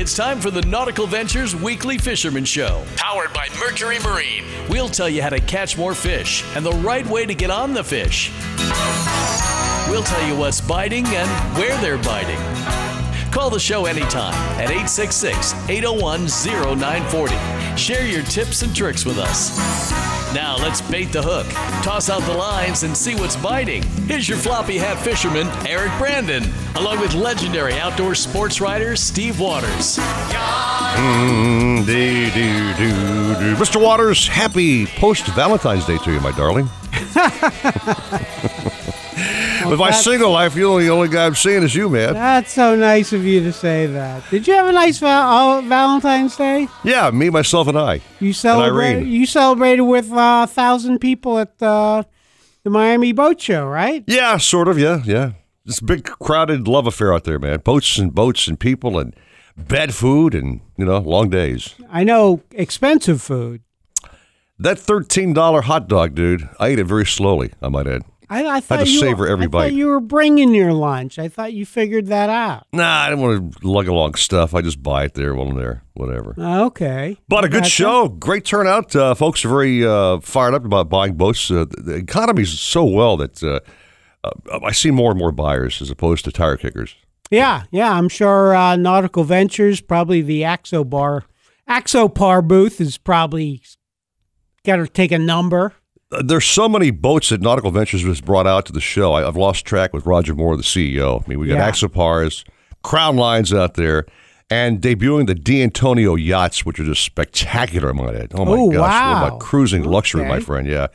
It's time for the Nautical Ventures Weekly Fisherman Show, powered by Mercury Marine. We'll tell you how to catch more fish and the right way to get on the fish. We'll tell you what's biting and where they're biting. Call the show anytime at 866 801 0940. Share your tips and tricks with us. Now let's bait the hook, toss out the lines, and see what's biting. Here's your floppy hat fisherman, Eric Brandon, along with legendary outdoor sports writer Steve Waters. Mm, dee, dee, doo, doo. Mr. Waters, happy post Valentine's Day to you, my darling. With my single life, you're the only guy I'm seeing is you, man. That's so nice of you to say that. Did you have a nice val- Valentine's Day? Yeah, me, myself, and I. You celebrated. You celebrated with uh, a thousand people at uh, the Miami Boat Show, right? Yeah, sort of. Yeah, yeah. It's a big crowded love affair out there, man. Boats and boats and people and bad food and you know long days. I know expensive food. That thirteen dollar hot dog, dude. I ate it very slowly. I might add. I, I thought to you, savor every I bite. thought you were bringing your lunch. I thought you figured that out. Nah, I didn't want to lug along stuff. I just buy it there while I'm there. Whatever. Okay. But a good Gotcha. show, great turnout. Uh, folks are very uh, fired up about buying boats. Uh, the economy's so well that uh, uh, I see more and more buyers as opposed to tire kickers. Yeah, yeah. I'm sure uh, Nautical Ventures, probably the Axo Bar, Axopar booth is probably got to take a number. There's so many boats that Nautical Ventures has brought out to the show. I, I've lost track with Roger Moore, the CEO. I mean, we got Yeah. Axopars, Crownlines out there, and debuting the De Antonio yachts, which are just spectacular. I might add. Oh my Oh, gosh, what wow. about cruising luxury, my friend? Yeah,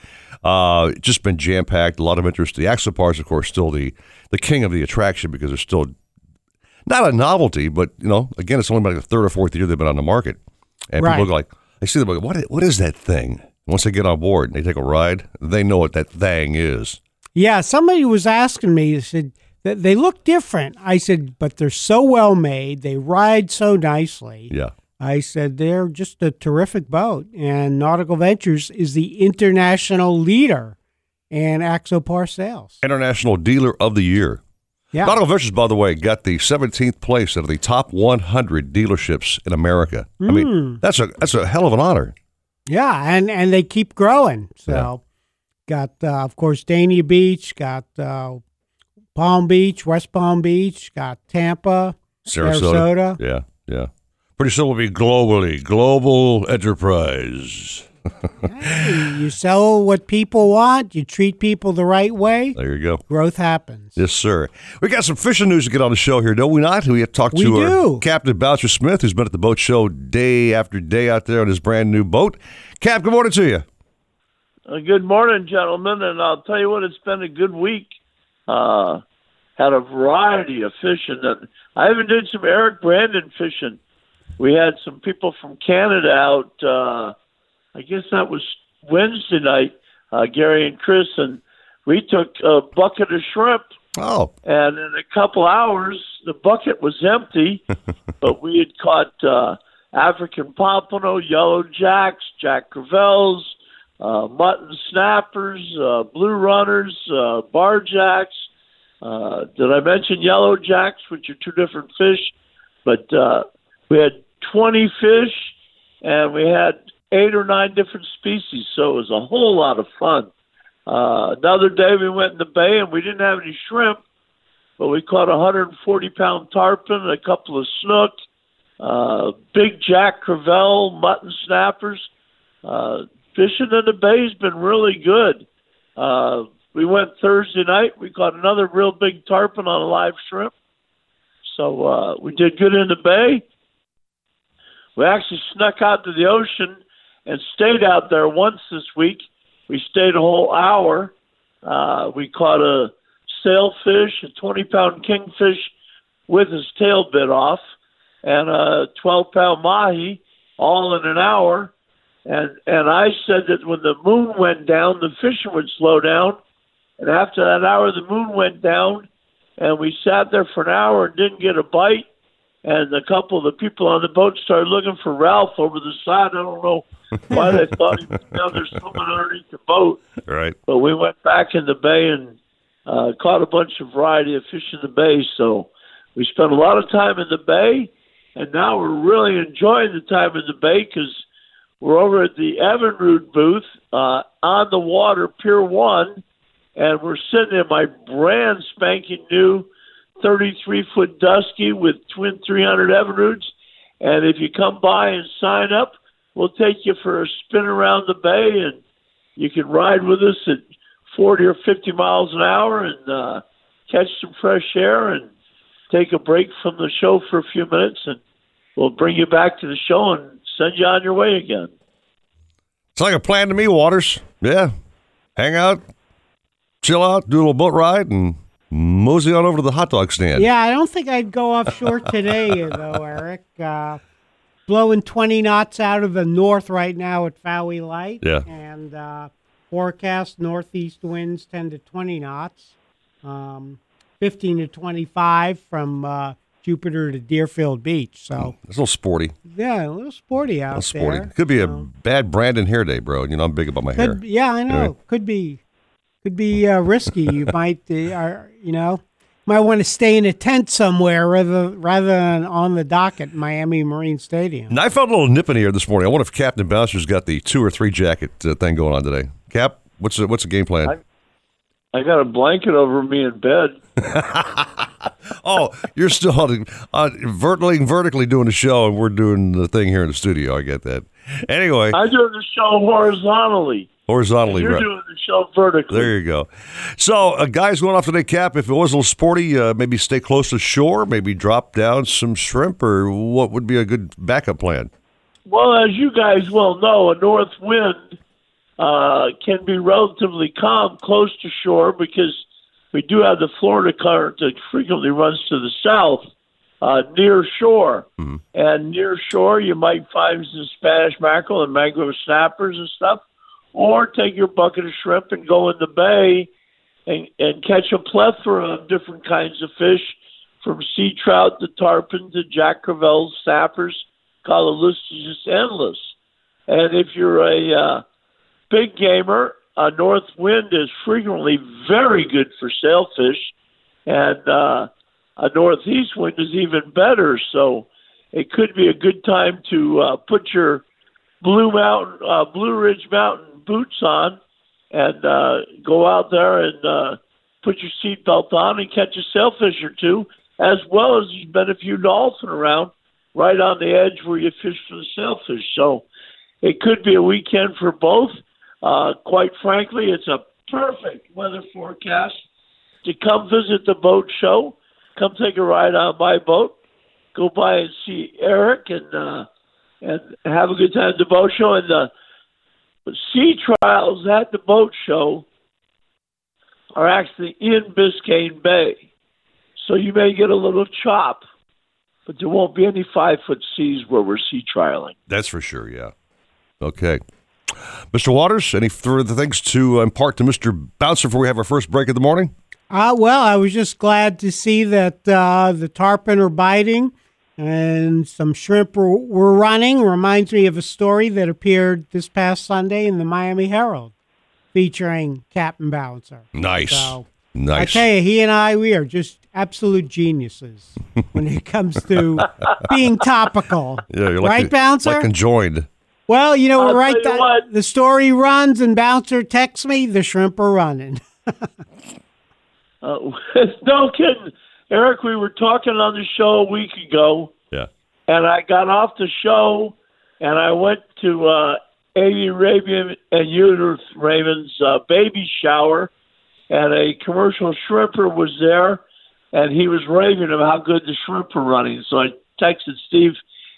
uh, just been jam packed. A lot of interest. The Axopars, of course, still the the king of the attraction because they're still not a novelty, but you know, again, it's only about the third or fourth year they've been on the market, and Right. people go like, I see them like, what what is that thing? Once they get on board and they take a ride, they know what that thing is. Yeah, somebody was asking me. They said they look different. I said, but they're so well made. They ride so nicely. Yeah. I said they're just a terrific boat, and Nautical Ventures is the international leader in Axopar sales. International Dealer of the Year. Yeah, Nautical Ventures, by the way, got the 17th place out of the top 100 dealerships in America. I Hmm. mean, that's a that's a hell of an honor. Yeah, and and they keep growing. So, got uh, of course Dania Beach, got uh, Palm Beach, West Palm Beach, got Tampa, Sarasota. Yeah, yeah. Pretty soon we'll be globally global enterprise. Hey, you sell what people want. You treat people the right way. There you go. Growth happens. Yes, sir. We got some fishing news to get on the show here, don't we not? We have to talk We to our do. Captain Bouncer Smith, who's been at the boat show day after day out there on his brand new boat. Cap, good morning to you. Uh, good morning, gentlemen, and I'll tell you what, it's been a good week. Uh, had a variety of fishing. And I even did some Eric Brandon fishing. We had some people from Canada out. Uh, I guess that was Wednesday night. Uh, Gary and Chris, and we took a bucket of shrimp. Oh, And in a couple hours, the bucket was empty, but we had caught uh, African pompano, yellow jacks, jack crevalles, uh, mutton snappers, uh, blue runners, uh, bar jacks. Uh, did I mention yellow jacks, which are two different fish? But uh, we had 20 fish, and we had eight or nine different species, so it was a whole lot of fun. Uh, another day we went in the bay and we didn't have any shrimp, but we caught a 140 pound tarpon, a couple of snook, uh, big jack crevalle, mutton snappers. Uh, fishing in the bay's been really good. Uh, we went Thursday night. We caught another real big tarpon on a live shrimp. So uh, we did good in the bay. We actually snuck out to the ocean and stayed out there once this week. We stayed a whole hour. Uh, we caught a sailfish, a 20 pound kingfish with his tail bit off, and a 12 pound mahi, all in an hour. And and I said that when the moon went down, the fishing would slow down. And after that hour, the moon went down, and we sat there for an hour and didn't get a bite. And a couple of the people on the boat started looking for Ralph over the side. I don't know why they thought he was down there swimming underneath the boat. right. But we went back in the bay and uh, caught a bunch of variety of fish in the bay. So we spent a lot of time in the bay, and now we're really enjoying the time in the bay because we're over at the Evinrude booth uh, on the water, Pier One, and we're sitting in my brand spanking new 33 foot Dusky with twin 300 Evinrudes. And if you come by and sign up, we'll take you for a spin around the bay, and you can ride with us at 40 or 50 miles an hour and uh, catch some fresh air and take a break from the show for a few minutes, and we'll bring you back to the show and send you on your way again. It's like a plan to me, Waters. Yeah. Hang out, chill out, do a little boat ride, and mosey on over to the hot dog stand. Yeah, I don't think I'd go offshore today, though, Eric. Uh, blowing 20 knots out of the north right now at Fowey Light. Yeah. And uh, forecast northeast winds 10 to 20 knots, um, 15 to 25 from uh, Jupiter to Deerfield Beach. So, It's a little sporty. yeah, a little sporty out A little sporty. there. Could be a bad Brandon hair day, bro. You know, I'm big about my hair. Yeah, I know. Anyway. Could be, could be uh, risky. You might, uh, are, you know, might want to stay in a tent somewhere rather rather than on the dock at Miami Marine Stadium. And I felt a little nip in here this morning. I wonder if Captain Bouncer's got the two or three jacket uh, thing going on today. Cap, what's the, what's the game plan? I got a blanket over me in bed. oh, you're still on, uh, vertically vertically doing the show, and we're doing the thing here in the studio. I get that. Anyway, I do the show horizontally. Horizontally, You're right. doing the show vertically. There you go. So, uh, guys, going off today, Cap. If it was a little sporty, uh, maybe stay close to shore, maybe drop down some shrimp, or what would be a good backup plan? Well, as you guys well know, a north wind uh, can be relatively calm close to shore because we do have the Florida current that frequently runs to the south uh, near shore. And near shore, you might find some Spanish mackerel and mangrove snappers and stuff, or take your bucket of shrimp and go in the bay and, and catch a plethora of different kinds of fish, from sea trout to tarpon to jack crevalles, snappers. List is just endless. And if you're a uh, big gamer, a north wind is frequently very good for sailfish, and uh, a northeast wind is even better. So it could be a good time to uh, put your Blue Mountain, uh, Blue Ridge Mountain boots on, and uh, go out there and uh, put your seatbelt on and catch a sailfish or two, as well as there's been a few dolphin around right on the edge where you fish for the sailfish. So it could be a weekend for both. Uh, quite frankly, it's a perfect weather forecast to come visit the boat show. Come take a ride on my boat. Go by and see Eric and uh, and have a good time at the boat show. And the sea trials at the boat show are actually in Biscayne Bay, so you may get a little chop, but there won't be any five foot seas where we're sea trialing. That's for sure. Yeah. Okay. Mr. Waters, any further things to impart to Mr. Bouncer before we have our first break of the morning? Uh, well, I was just glad to see that uh, the tarpon are biting and some shrimp were, were running. Reminds me of a story that appeared this past Sunday in the Miami Herald featuring Captain Bouncer. Nice. So, I tell you, he and I, we are just absolute geniuses when it comes to being topical. yeah, you're like right, Bouncer? Like conjoined. well, you know, I'll right. tell you The, the story runs, and Bouncer texts me, the shrimp are running. Uh, no kidding, Eric. We were talking on the show a week ago, Yeah. and I got off the show, and I went to uh, Amy Raven and Judith Raven's uh, baby shower, and a commercial shrimper was there, and he was raving about how good the shrimp were running. So I texted Steve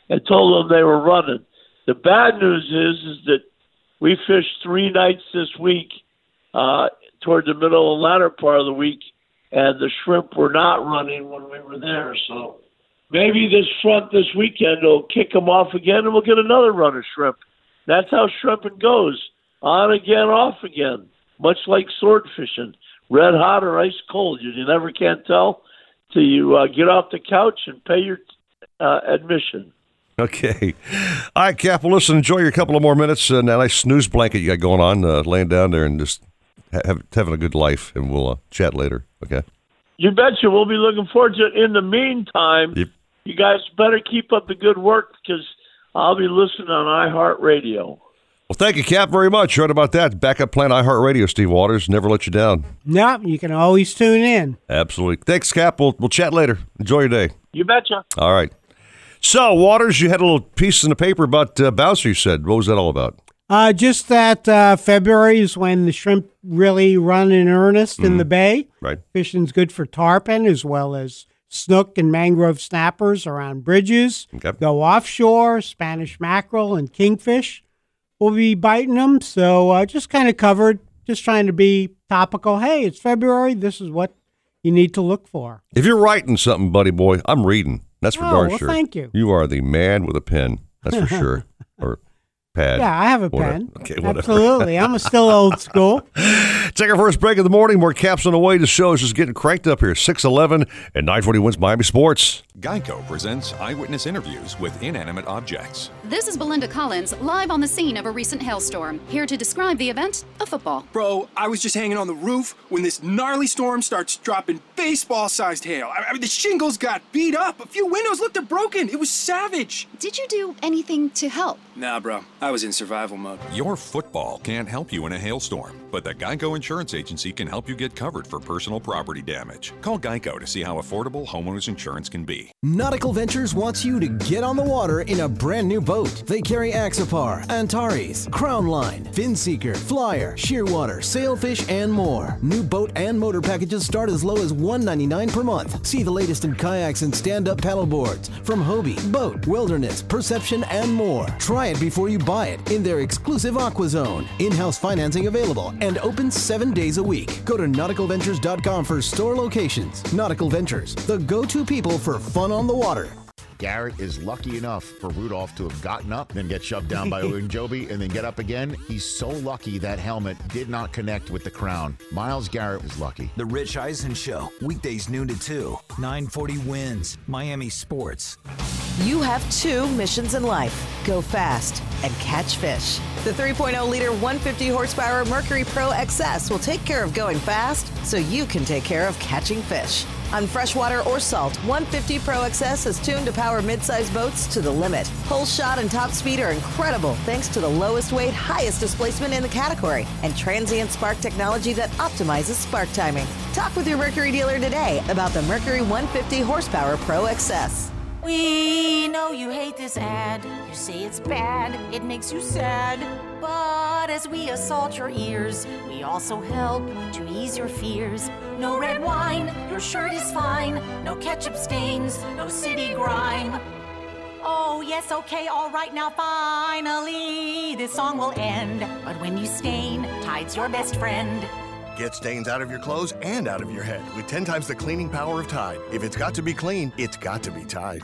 and told him they were running. The bad news is is that we fished three nights this week, uh, toward the middle and latter part of the week, and the shrimp were not running when we were there. So maybe this front this weekend will kick them off again, and we'll get another run of shrimp. That's how shrimping goes: on again, off again, much like sword fishing, red hot or ice cold. You, never can tell till you uh, get off the couch and pay your uh, admission. Okay. All right, Cap. Well, listen, enjoy your couple of more minutes. Uh, now, nice snooze blanket you got going on, uh, laying down there and just have, having a good life, and we'll uh, chat later. Okay. You betcha. We'll be looking forward to it. In the meantime, Yep. you guys better keep up the good work because I'll be listening on iHeartRadio. Well, thank you, Cap, very much. Right about that. Backup plan iHeartRadio, Steve Waters. Never let you down. No, you can always tune in. Absolutely. Thanks, Cap. We'll, we'll chat later. Enjoy your day. You betcha. All right. So, Waters, you had a little piece in the paper about uh, Bouncer, you said. What was that all about? Uh, just that uh, February is when the shrimp really run in earnest in the bay. Right. Fishing's good for tarpon as well as snook and mangrove snappers around bridges. Okay. Go offshore, Spanish mackerel and kingfish will be biting them. So uh, just kind of covered, just trying to be topical. Hey, it's February. This is what you need to look for. If you're writing something, buddy boy, I'm reading. That's for Oh, darn well, sure. thank you. You are the man with a pen. That's for sure. Or pad. Yeah, I have a Whatever. pen. Okay, whatever. Absolutely. I'm still old school. Take our first break of the morning. More caps on the way. The show is just getting cranked up here. 611 and 940 wins Miami Sports. Geico presents eyewitness interviews with inanimate objects. This is Belinda Collins, live on the scene of a recent hailstorm. Here to describe the event a football. Bro, I was just hanging on the roof when this gnarly storm starts dropping baseball sized hail. I I mean, the shingles got beat up. A few windows looked broken. It was savage. Did you do anything to help? Nah, bro. I was in survival mode. Your football can't help you in a hailstorm, but the Geico Insurance Agency can help you get covered for personal property damage. Call Geico to see how affordable homeowners insurance can be. Nautical Ventures wants you to get on the water in a brand new boat. They carry Axopar, Antares, Crownline, Finseeker, Flyer, Shearwater, Sailfish, and more. New boat and motor packages start as low as 199 per month. See the latest in kayaks and stand-up paddleboards from Hobie, BOTE, Wilderness, Perception, and more. Try it before you buy it in their exclusive Aqua Zone. In-house financing available and open seven days a week. Go to nauticalventures.com for store locations. Nautical Ventures, the go-to people for fun on the water. Garrett is lucky enough for Rudolph to have gotten up, then get shoved down by Joby, and then get up again. He's so lucky that helmet did not connect with the crown. Myles Garrett is lucky. The Rich Eisen Show, weekdays noon to 2. 940 wins, Miami Sports. You have two missions in life go fast and catch fish. The 3.0 liter 150 horsepower Mercury Pro XS will take care of going fast so you can take care of catching fish. On freshwater or salt, 150 Pro XS is tuned to power midsize boats to the limit. Hole shot and top speed are incredible thanks to the lowest weight, highest displacement in the category and transient spark technology that optimizes spark timing. Talk with your Mercury dealer today about the Mercury 150 horsepower Pro XS. We know you hate this ad. You say it's bad, it makes you sad. But as we assault your ears, we also help to ease your fears. No red wine, your shirt is fine. No ketchup stains, no city grime. Oh, yes, okay, all right, now finally this song will end. But when you stain, Tide's your best friend. Get stains out of your clothes and out of your head with 10 times the cleaning power of Tide. If it's got to be clean, it's got to be Tide.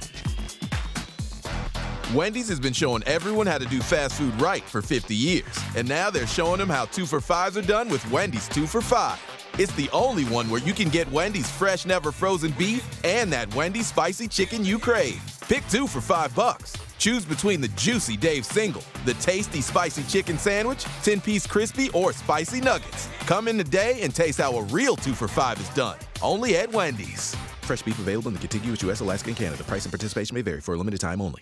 Wendy's has been showing everyone how to do fast food right for 50 years. And now they're showing them how two for fives are done with Wendy's two for five. It's the only one where you can get Wendy's fresh, never frozen beef and that Wendy's spicy chicken you crave. Pick two for five bucks. Choose between the juicy Dave single, the tasty spicy chicken sandwich, 10 piece crispy, or spicy nuggets. Come in today and taste how a real two for five is done. Only at Wendy's. Fresh beef available in the contiguous U.S., Alaska, and Canada. Price and participation may vary for a limited time only.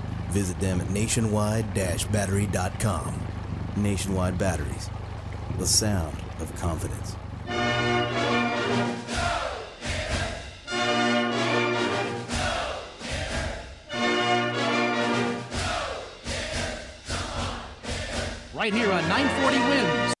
Visit them at nationwide-battery.com. Nationwide Batteries, the sound of confidence. Right here on 940 Wins.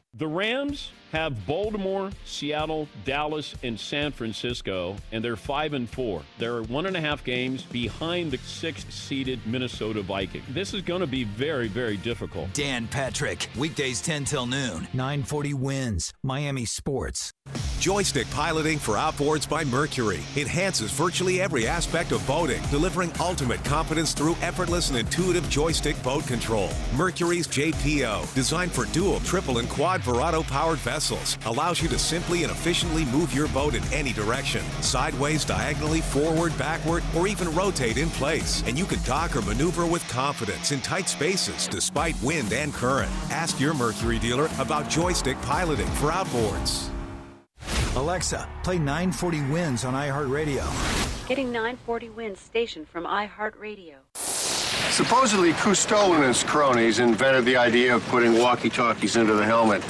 The Rams have Baltimore, Seattle, Dallas, and San Francisco, and they're five and four. They're one and a half games behind the sixth-seeded Minnesota Vikings. This is going to be very, very difficult. Dan Patrick, weekdays 10 till noon. 940 wins. Miami Sports. Joystick piloting for outboards by Mercury enhances virtually every aspect of boating, delivering ultimate confidence through effortless and intuitive joystick boat control. Mercury's JPO, designed for dual, triple, and quad Verado powered vessels, allows you to simply and efficiently move your boat in any direction sideways, diagonally, forward, backward, or even rotate in place. And you can dock or maneuver with confidence in tight spaces despite wind and current. Ask your Mercury dealer about joystick piloting for outboards. Alexa, play 940 wins on iHeartRadio. Getting 940 wins station from iHeartRadio. Supposedly, Cousteau and his cronies invented the idea of putting walkie-talkies into the helmet.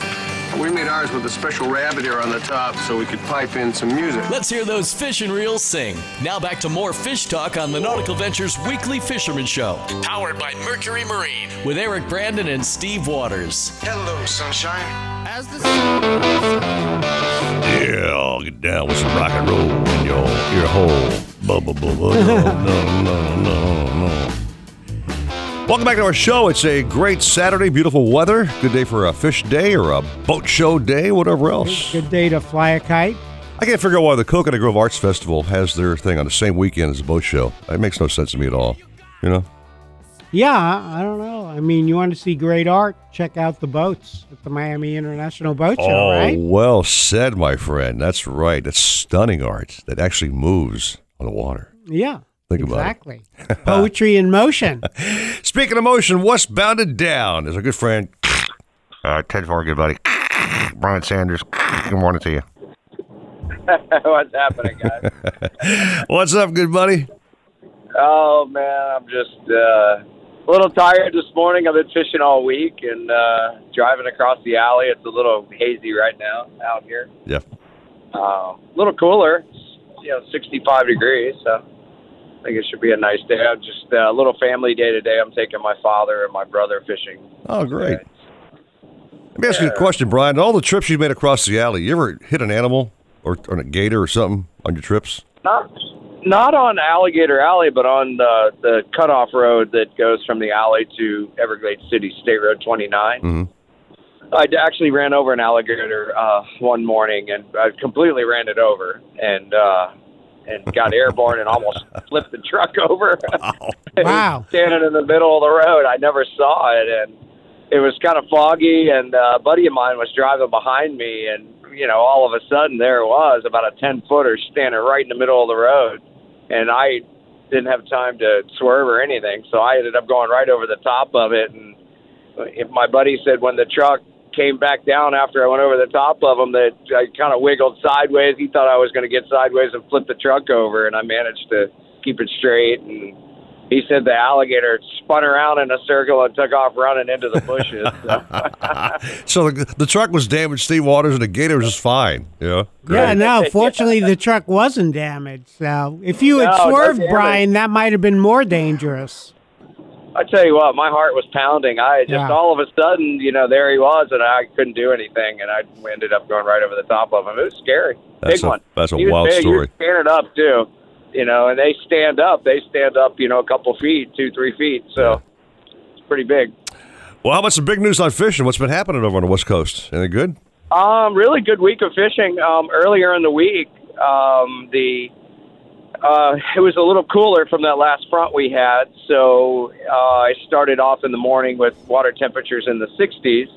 We made ours with a special rabbit ear on the top so we could pipe in some music. Let's hear those fish and reels sing. Now back to more fish talk on the Nautical Ventures Weekly Fisherman Show, powered by Mercury Marine, with Eric Brandon and Steve Waters. Hello, sunshine. As the Yeah, I'll get down with some rock and roll in your ear hole. Bubba, bubba, no, no, no, no, no. Welcome back to our show. It's a great Saturday, beautiful weather. Good day for a fish day or a boat show day, whatever else. Good day to fly a kite. I can't figure out why the Coconut Grove Arts Festival has their thing on the same weekend as the boat show. It makes no sense to me at all. You know? Yeah, I don't know. I mean, you want to see great art? Check out the boats at the Miami International Boat Show, oh, right? well said, my friend. That's right. That's stunning art that actually moves on the water. Yeah. Think about it. exactly. Poetry in motion. Speaking of motion, what's bounded down is our good friend, uh, Ted Farr, good buddy, Brian Sanders. Good morning to you. What's happening, guys? What's up, good buddy? oh man, I'm just uh, a little tired this morning. I've been fishing all week and uh, driving across the alley. It's a little hazy right now out here. Yeah. Uh, a little cooler, you know, 65 degrees. So I think it should be a nice day. I'm just uh, a little family day today. I'm taking my father and my brother fishing. Oh, great. Let me ask you a question, Brian. All the trips you've made across the alley, you ever hit an animal or, or a gator or something on your trips? Not not on Alligator Alley, but on the the cutoff road that goes from the alley to Everglades City State Road 29. Mm-hmm. I actually ran over an alligator uh, one morning, and I completely ran it over, and uh, and got airborne and almost flipped the truck over. Wow! Standing in the middle of the road, I never saw it, and it was kind of foggy. And uh, a buddy of mine was driving behind me, and you know, all of a sudden there it was, about a ten footer standing right in the middle of the road, and I didn't have time to swerve or anything, so I ended up going right over the top of it. And if my buddy said when the truck came back down after I went over the top of him that I kind of wiggled sideways. He thought I was going to get sideways and flip the truck over, and I managed to keep it straight. And he said the alligator spun around in a circle and took off running into the bushes. So. So the, the truck was damaged, Steve Waters, and the gator was just fine. Yeah. Yeah, no, fortunately the truck wasn't damaged. So if you had No, no swerved, damage. Brian, that might have been more dangerous. I tell you what, my heart was pounding. I just Yeah. all of a sudden, you know, there he was, and I couldn't do anything, and I ended up going right over the top of him. It was scary, That's big a- one. that's a He was wild big. He story. was standing up too, you know, and they stand up. They stand up, you know, a couple feet, two, three feet. So it's pretty big. Well, how about some big news on fishing? What's been happening over on the West Coast? Anything good? Um, really good week of fishing. Um, earlier in the week, um, the uh, it was a little cooler from that last front we had, so uh, I started off in the morning with water temperatures in the 60s,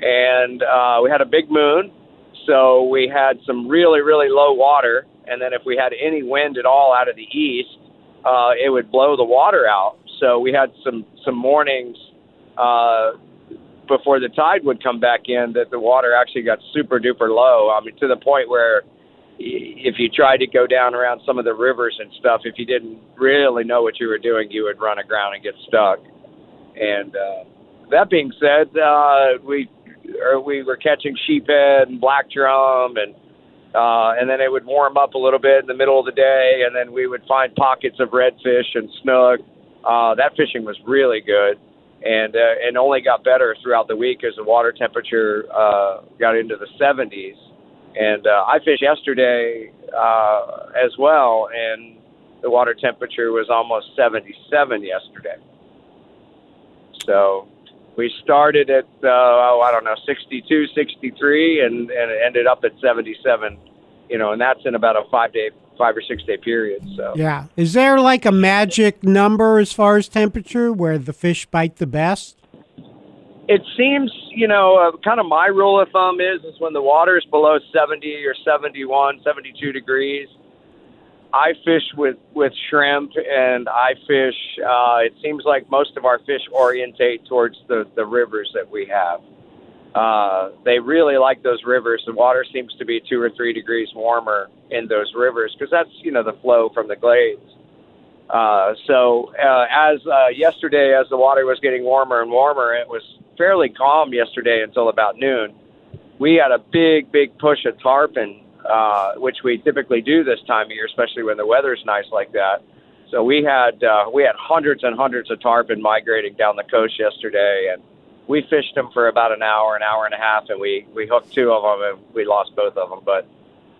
and uh, we had a big moon, so we had some really really low water, and then if we had any wind at all out of the east, uh, it would blow the water out. So we had some some mornings. Uh, before the tide would come back in that the water actually got super duper low. I mean, to the point where if you tried to go down around some of the rivers and stuff, if you didn't really know what you were doing, you would run aground and get stuck. And uh, that being said, uh, we or we were catching sheephead and black drum and uh, and then it would warm up a little bit in the middle of the day, and then we would find pockets of redfish and snook. Uh, that fishing was really good, and uh, and only got better throughout the week as the water temperature uh, got into the 70s. And uh, I fished yesterday uh, as well, and the water temperature was almost 77 yesterday. So we started at uh, oh I don't know 62, 63, and and it ended up at 77. You know, and that's in about a five day, five or six day period. So Yeah. Is there like a magic number as far as temperature where the fish bite the best? It seems, you know, uh, kind of my rule of thumb is is when the water is below 70 or 71, 72 degrees. I fish with with shrimp, and I fish. Uh, it seems like most of our fish orientate towards the the rivers that we have. Uh, they really like those rivers. The water seems to be two or three degrees warmer in those rivers because that's you know the flow from the glades. Uh, so uh, as uh, yesterday, as the water was getting warmer and warmer, it was fairly calm yesterday until about noon. We had a big, big push of tarpon, uh, which we typically do this time of year, especially when the weather's nice like that. So we had uh, we had hundreds and hundreds of tarpon migrating down the coast yesterday, and we fished them for about an hour, an hour and a half, and we we hooked two of them, and we lost both of them. But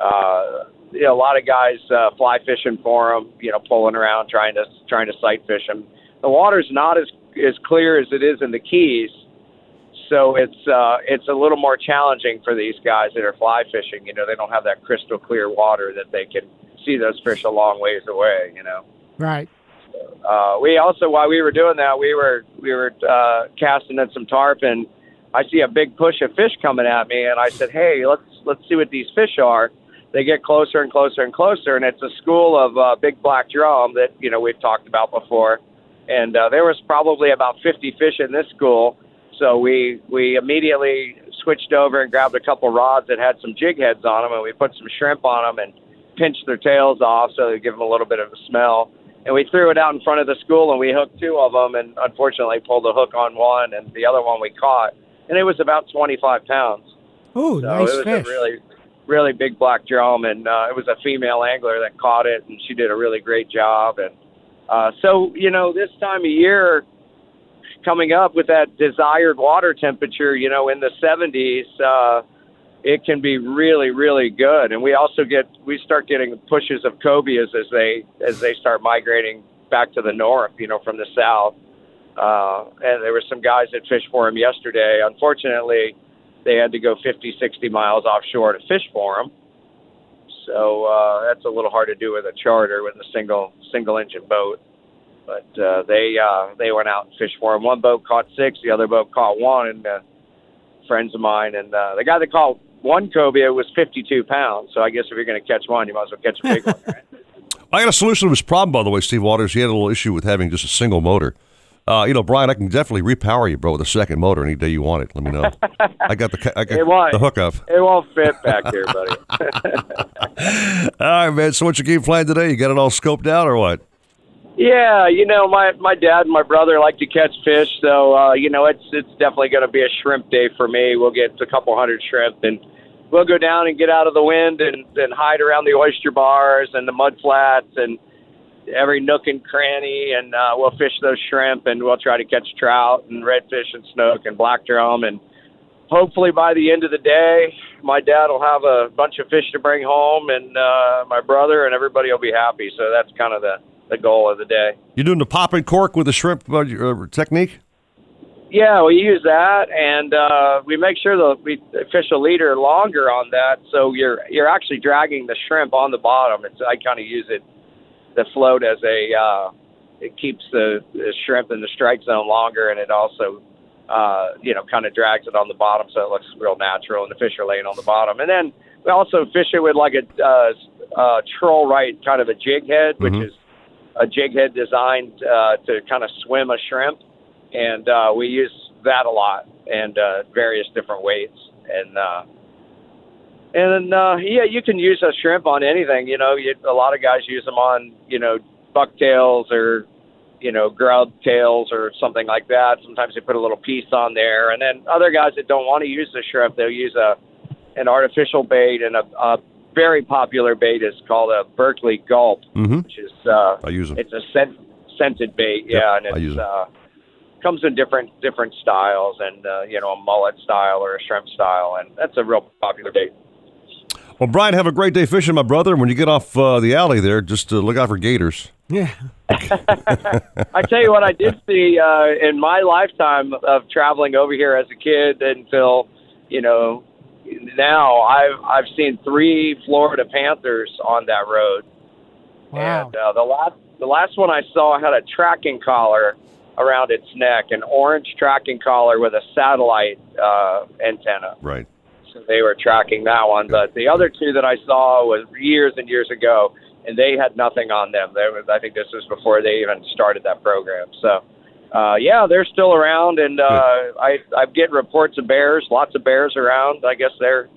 uh, you know, a lot of guys uh, fly fishing for them, you know, pulling around trying to trying to sight fish them. The water's not as as clear as it is in the Keys, so it's uh, it's a little more challenging for these guys that are fly fishing. You know, they don't have that crystal clear water that they can see those fish a long ways away. You know. Right. Uh, we also, while we were doing that, we were we were uh, casting at some tarpon. I see a big push of fish coming at me, and I said, "Hey, let's let's see what these fish are." They get closer and closer and closer, and it's a school of uh, big black drum that you know we've talked about before. And uh, there was probably about 50 fish in this school, so we we immediately switched over and grabbed a couple rods that had some jig heads on them, and we put some shrimp on them and pinched their tails off so they give them a little bit of a smell. And we threw it out in front of the school, and we hooked two of them, and unfortunately pulled a hook on one, and the other one we caught, and it was about 25 pounds. Oh, So nice it was fish. a really, really big black drum, and uh, it was a female angler that caught it, and she did a really great job. And uh, so, you know, this time of year, coming up with that desired water temperature, you know, in the 70s, uh, it can be really, really good. And we also get we start getting pushes of cobias as they as they start migrating back to the north, you know, from the south. Uh, and there were some guys that fished for him yesterday. Unfortunately, they had to go 50, 60 miles offshore to fish for him. So uh, that's a little hard to do with a charter with a single single engine boat. But uh, they uh, they went out and fished for him. One boat caught six, the other boat caught one, and uh, friends of mine. And uh, the guy that caught one cobia was 52 pounds. So I guess if you're going to catch one, you might as well catch a big one. I got a solution to his problem, by the way, Steve Waters. He had a little issue with having just a single motor. Uh, you know, Brian, I can definitely repower you, bro, with a second motor any day you want it. Let me know. I got the I got It won't. the hookup. It won't fit back here, buddy. All right, man. So, what's your game plan today? You got it all scoped out, or what? Yeah, you know, my my dad and my brother like to catch fish, so uh, you know, it's it's definitely going to be a shrimp day for me. We'll get a couple hundred shrimp, and we'll go down and get out of the wind and and hide around the oyster bars and the mud flats and every nook and cranny, and uh, we'll fish those shrimp, and we'll try to catch trout and redfish and snook and black drum, and hopefully by the end of the day, my dad will have a bunch of fish to bring home, and uh, my brother and everybody will be happy. So that's kind of the the goal of the day. You're doing the pop and cork with the shrimp uh, uh, technique? Yeah, we use that, and uh, we make sure that we fish a leader longer on that, so you're you're actually dragging the shrimp on the bottom. It's I kind of use it the float as a uh, it keeps the, the shrimp in the strike zone longer, and it also uh, you know kind of drags it on the bottom, so it looks real natural, and the fish are laying on the bottom. And then we also fish it with like a uh, uh, troll right kind of a jig head, which is a jig head designed uh, to kind of swim a shrimp, and uh, we use that a lot. and uh, various different weights. And uh, and uh, yeah, you can use a shrimp on anything. You know, you, a lot of guys use them on you know bucktails or you know grub tails or something like that. Sometimes they put a little piece on there, and then other guys that don't want to use the shrimp, they'll use a an artificial bait, and a, a very popular bait is called a Berkley Gulp, Mhm. which is uh, I use 'em. It's a scent, scented bait, Yep, yeah, and I use it's 'em. uh, comes in different different styles, and uh, you know a mullet style or a shrimp style, and that's a real popular bait. Well, Brian, have a great day fishing, my brother. When you get off uh, the alley there, just uh, look out for gators. Yeah. I tell you what, I did see uh, in my lifetime of traveling over here as a kid until, you know, now I've I've seen three Florida Panthers on that road, Wow. and uh, the last the last one I saw had a tracking collar around its neck, an orange tracking collar with a satellite uh, antenna. Right. They were tracking that one, but the other two that I saw was years and years ago, and they had nothing on them. There was, I think this was before they even started that program. So, uh, yeah, they're still around, and uh, I I get reports of bears, lots of bears around. I guess they're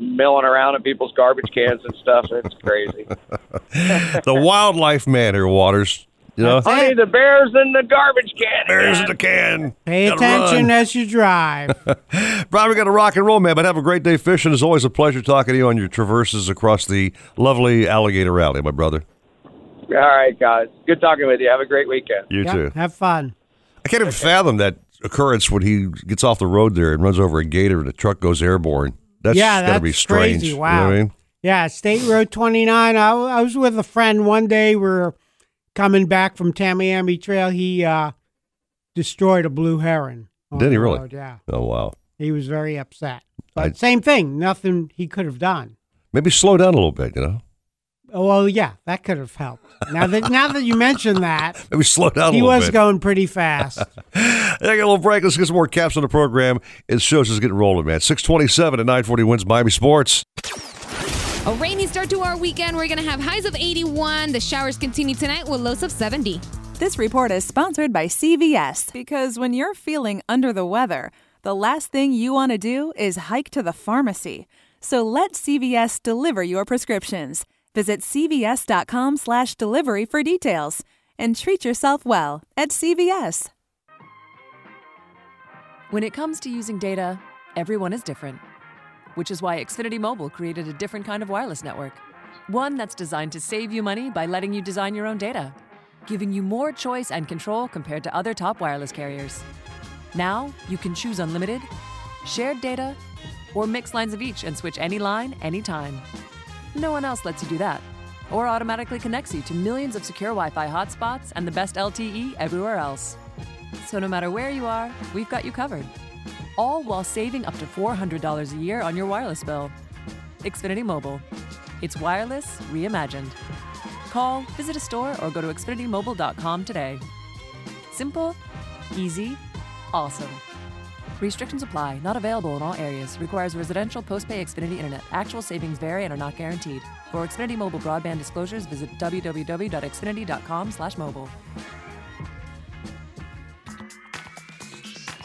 milling around in people's garbage cans and stuff. It's crazy. the wildlife man here, Waters. You know, Honey, the bears in the garbage can. bears in the can. Pay Gotta attention run. as you drive. Brian, we got to rock and roll, man. But have a great day fishing. It's always a pleasure talking to you on your traverses across the lovely Alligator Rally, my brother. All right, guys. Good talking with you. Have a great weekend. You Yep, too. Have fun. I can't even fathom that occurrence when he gets off the road there and runs over a gator and the truck goes airborne. That's yeah, gotta that's be strange. crazy. You know Wow. what I mean? Yeah, State Road 29. I, I was with a friend one day. We are coming back from Tamiami Trail. He uh, destroyed a blue heron. Did he really? road, Yeah. Oh wow. He was very upset. But I- same thing. Nothing he could have done. Maybe slow down a little bit. You know, well, yeah, that could have helped. Now that now that you mention that, maybe slow down. he little was bit. going pretty fast. I got a little break. Let's get some more caps on the program. It shows us getting rolling, man. Six twenty-seven at nine forty wins Miami Sports. A rainy start to our weekend. We're going to have highs of 81. The showers continue tonight with lows of 70. This report is sponsored by CVS because when you're feeling under the weather, the last thing you want to do is hike to the pharmacy. So let CVS deliver your prescriptions. Visit cvs.com/delivery for details and treat yourself well at CVS. When it comes to using data, everyone is different, which is why Xfinity Mobile created a different kind of wireless network. One that's designed to save you money by letting you design your own data, giving you more choice and control compared to other top wireless carriers. Now, you can choose unlimited, shared data, or mix lines of each and switch any line anytime. No one else lets you do that, or automatically connects you to millions of secure Wi Fi hotspots and the best LTE everywhere else. So no matter where you are, we've got you covered. All while saving up to $400 a year on your wireless bill. Xfinity Mobile. It's wireless reimagined. Call, visit a store, or go to xfinitymobile.com today. Simple, easy, awesome. Restrictions apply. Not available in all areas. Requires residential post-pay Xfinity Internet. Actual savings vary and are not guaranteed. For Xfinity Mobile broadband disclosures, visit www.xfinity.com/mobile.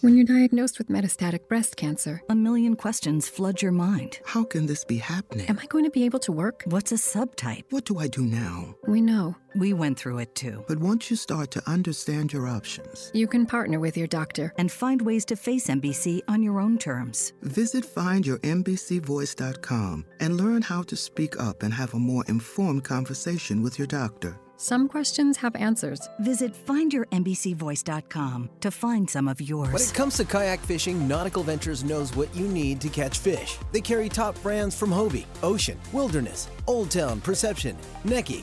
When you're diagnosed with metastatic breast cancer, A million questions flood your mind. How can this be happening? am I going to be able to work? What's a subtype? What do I do now? We know. We went through it too. But once you start to understand your options, You can partner with your doctor. And find ways to face MBC on your own terms. visit findyourmbcvoice.com and learn how to speak up and have a more informed conversation with your doctor. Some questions have answers. Visit findyourmbcvoice.com to find some of yours. When it comes to kayak fishing, Nautical Ventures knows what you need to catch fish. They carry top brands from Hobie, Ocean, Wilderness, Old Town, Perception, Necky,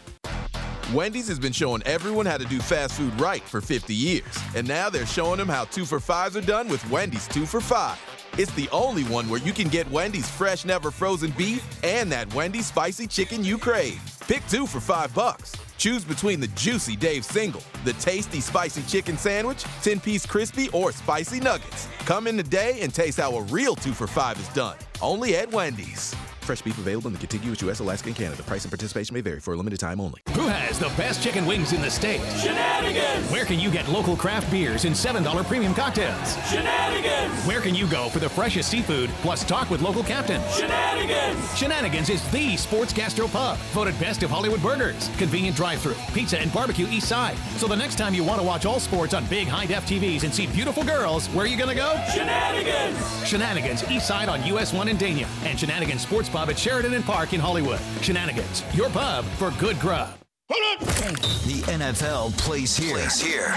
Wendy's has been showing everyone how to do fast food right for 50 years. And now they're showing them how two for fives are done with Wendy's two for five. It's the only one where you can get Wendy's fresh, never frozen beef and that Wendy's spicy chicken you crave. Pick two for five bucks. Choose between the juicy Dave single, the tasty spicy chicken sandwich, 10 piece crispy, or spicy nuggets. Come in today and taste how a real two for five is done. Only at Wendy's. Fresh beef available in the contiguous U.S., Alaska, and Canada. Price and participation may vary for a limited time only. Who has the best chicken wings in the state? Shenanigans! Where can you get local craft beers and $7 premium cocktails? Shenanigans! Where can you go for the freshest seafood plus talk with local captains? Shenanigans! Shenanigans is the sports gastro pub, voted best of Hollywood burgers, convenient drive-through, pizza and barbecue east side. So the next time you want to watch all sports on big high-def TVs and see beautiful girls, where are you gonna go? Shenanigans! Shenanigans east side on US 1 in Dania and Shenanigans Sports Pub at Sheridan and Park in Hollywood. Shenanigans, your pub for good grub. The NFL plays here. Plays here.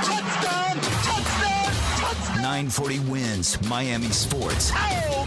940 WINZ Miami Sports. Oh, your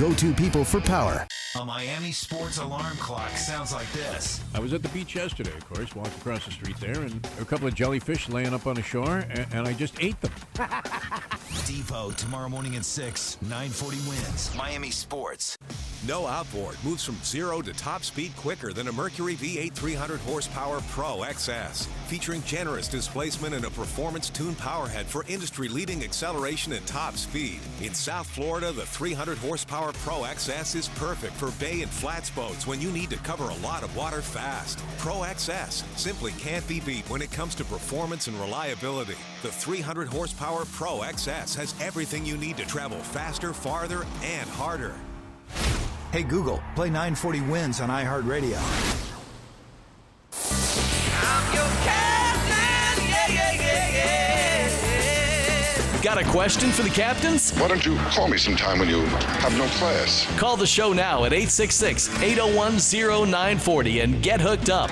go-to people for power. A Miami sports alarm clock sounds like this. I was at the beach yesterday, of course, walked across the street there, and there were a couple of jellyfish laying up on the shore, and, and I just ate them. Devo tomorrow morning at 6, 940 WINZ. Miami Sports. No outboard moves from zero to top speed quicker than a Mercury V8 300 horsepower Pro XS. Featuring generous displacement and a performance tuned powerhead for industry leading acceleration and top speed. In South Florida, the 300 horsepower Pro XS is perfect for bay and flats boats when you need to cover a lot of water fast. Pro XS simply can't be beat when it comes to performance and reliability. The 300 horsepower Pro XS has everything you need to travel faster, farther, and harder. Hey Google, play 940 WINZ on iHeartRadio. Got a question for the captains? Why don't you call me sometime when you have no class? Call the show now at 866 801 0940 and get hooked up.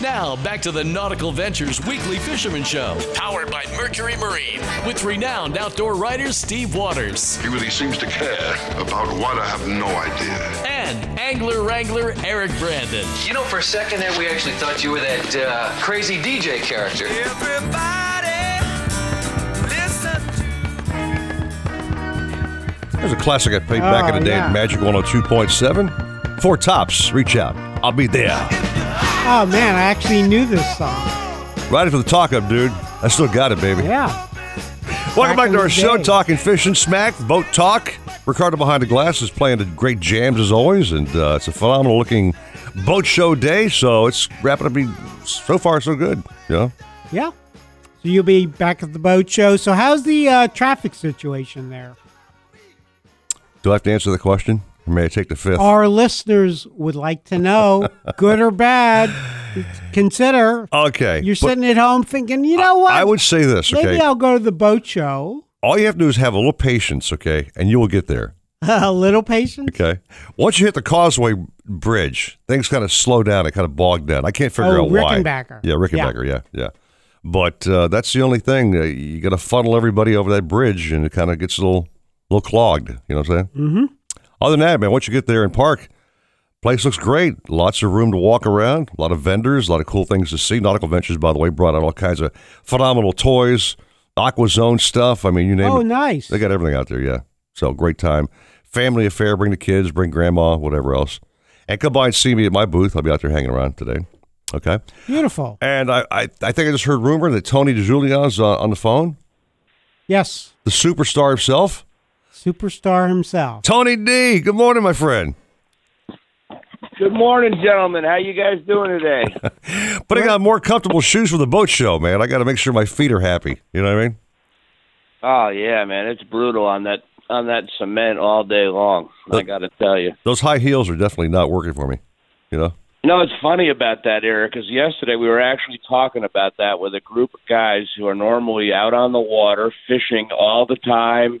Now, back to the Nautical Ventures Weekly Fisherman Show, powered by Mercury Marine, with renowned outdoor writer Steve Waters He really seems to care about what I have no idea. and angler wrangler Eric Brandon. You know, for a second there, we actually thought you were that uh, crazy DJ character. There's a classic I played back in Oh, the day yeah. at Magic 102.7. Four tops, reach out. I'll be there. Oh man, I actually knew this song. Right for the talk up, dude. I still got it, baby. Yeah. Welcome Back back to our show, day. Talking Fish and Smack, Boat Talk. Ricardo behind the glass is playing the great jams as always, and uh, it's a phenomenal looking boat show day. So it's wrapping up. Be so far so good. You know, Yeah. So you'll be back at the boat show. So how's the uh, traffic situation there? Do I have to answer the question, or may I take the fifth? Our listeners would like to know, good or bad. Consider. Okay, You're sitting at home thinking, you know what? I would say this. Maybe I'll go to the boat show. all you have to do is have a little patience, okay, and you will get there. a little patience. Okay. Once you hit the Causeway Bridge, things kind of slow down and kind of bog down. I can't figure Oh, out why. Rickenbacker. Yeah, Rickenbacker. Yeah, yeah. But uh, that's the only thing. Uh, you got to funnel everybody over that bridge, and it kind of gets a little, little clogged. You know what I'm saying? Mm-hmm. Other than that, man, once you get there and park, place looks great. Lots of room to walk around. A lot of vendors. A lot of cool things to see. Nautical Ventures, by the way, brought out all kinds of phenomenal toys, Aqua Zone stuff. I mean, you name Oh, it. Oh, nice. They got everything out there. Yeah. So great time. Family affair. Bring the kids. Bring grandma. Whatever else. And come by and see me at my booth. I'll be out there hanging around today. Okay. Beautiful. And I, I, I think I just heard rumor that Tony DeJulian's uh, on the phone. Yes. The superstar himself. Superstar himself. Tony D. Good morning, my friend. Good morning, gentlemen. How you guys doing today? Putting on more comfortable shoes for the boat show, man. I got to make sure my feet are happy. You know what I mean? Oh yeah, man, it's brutal on that on that cement all day long. I got to tell you. Those high heels are definitely not working for me. You know? No, it's funny about that, Eric, because yesterday we were actually talking about that with a group of guys who are normally out on the water fishing all the time,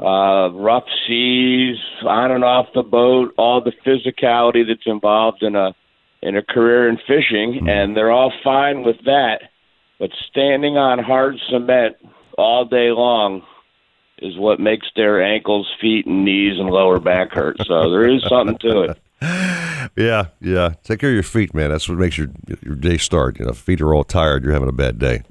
uh, rough seas, on and off the boat, all the physicality that's involved in a in a career in fishing, and they're all fine with that. But standing on hard cement all day long is what makes their ankles, feet, and knees and lower back hurt. So there is something to it. Yeah, yeah. Take care of your feet, man. That's what makes your your day start. You know, feet are all tired. You're having a bad day.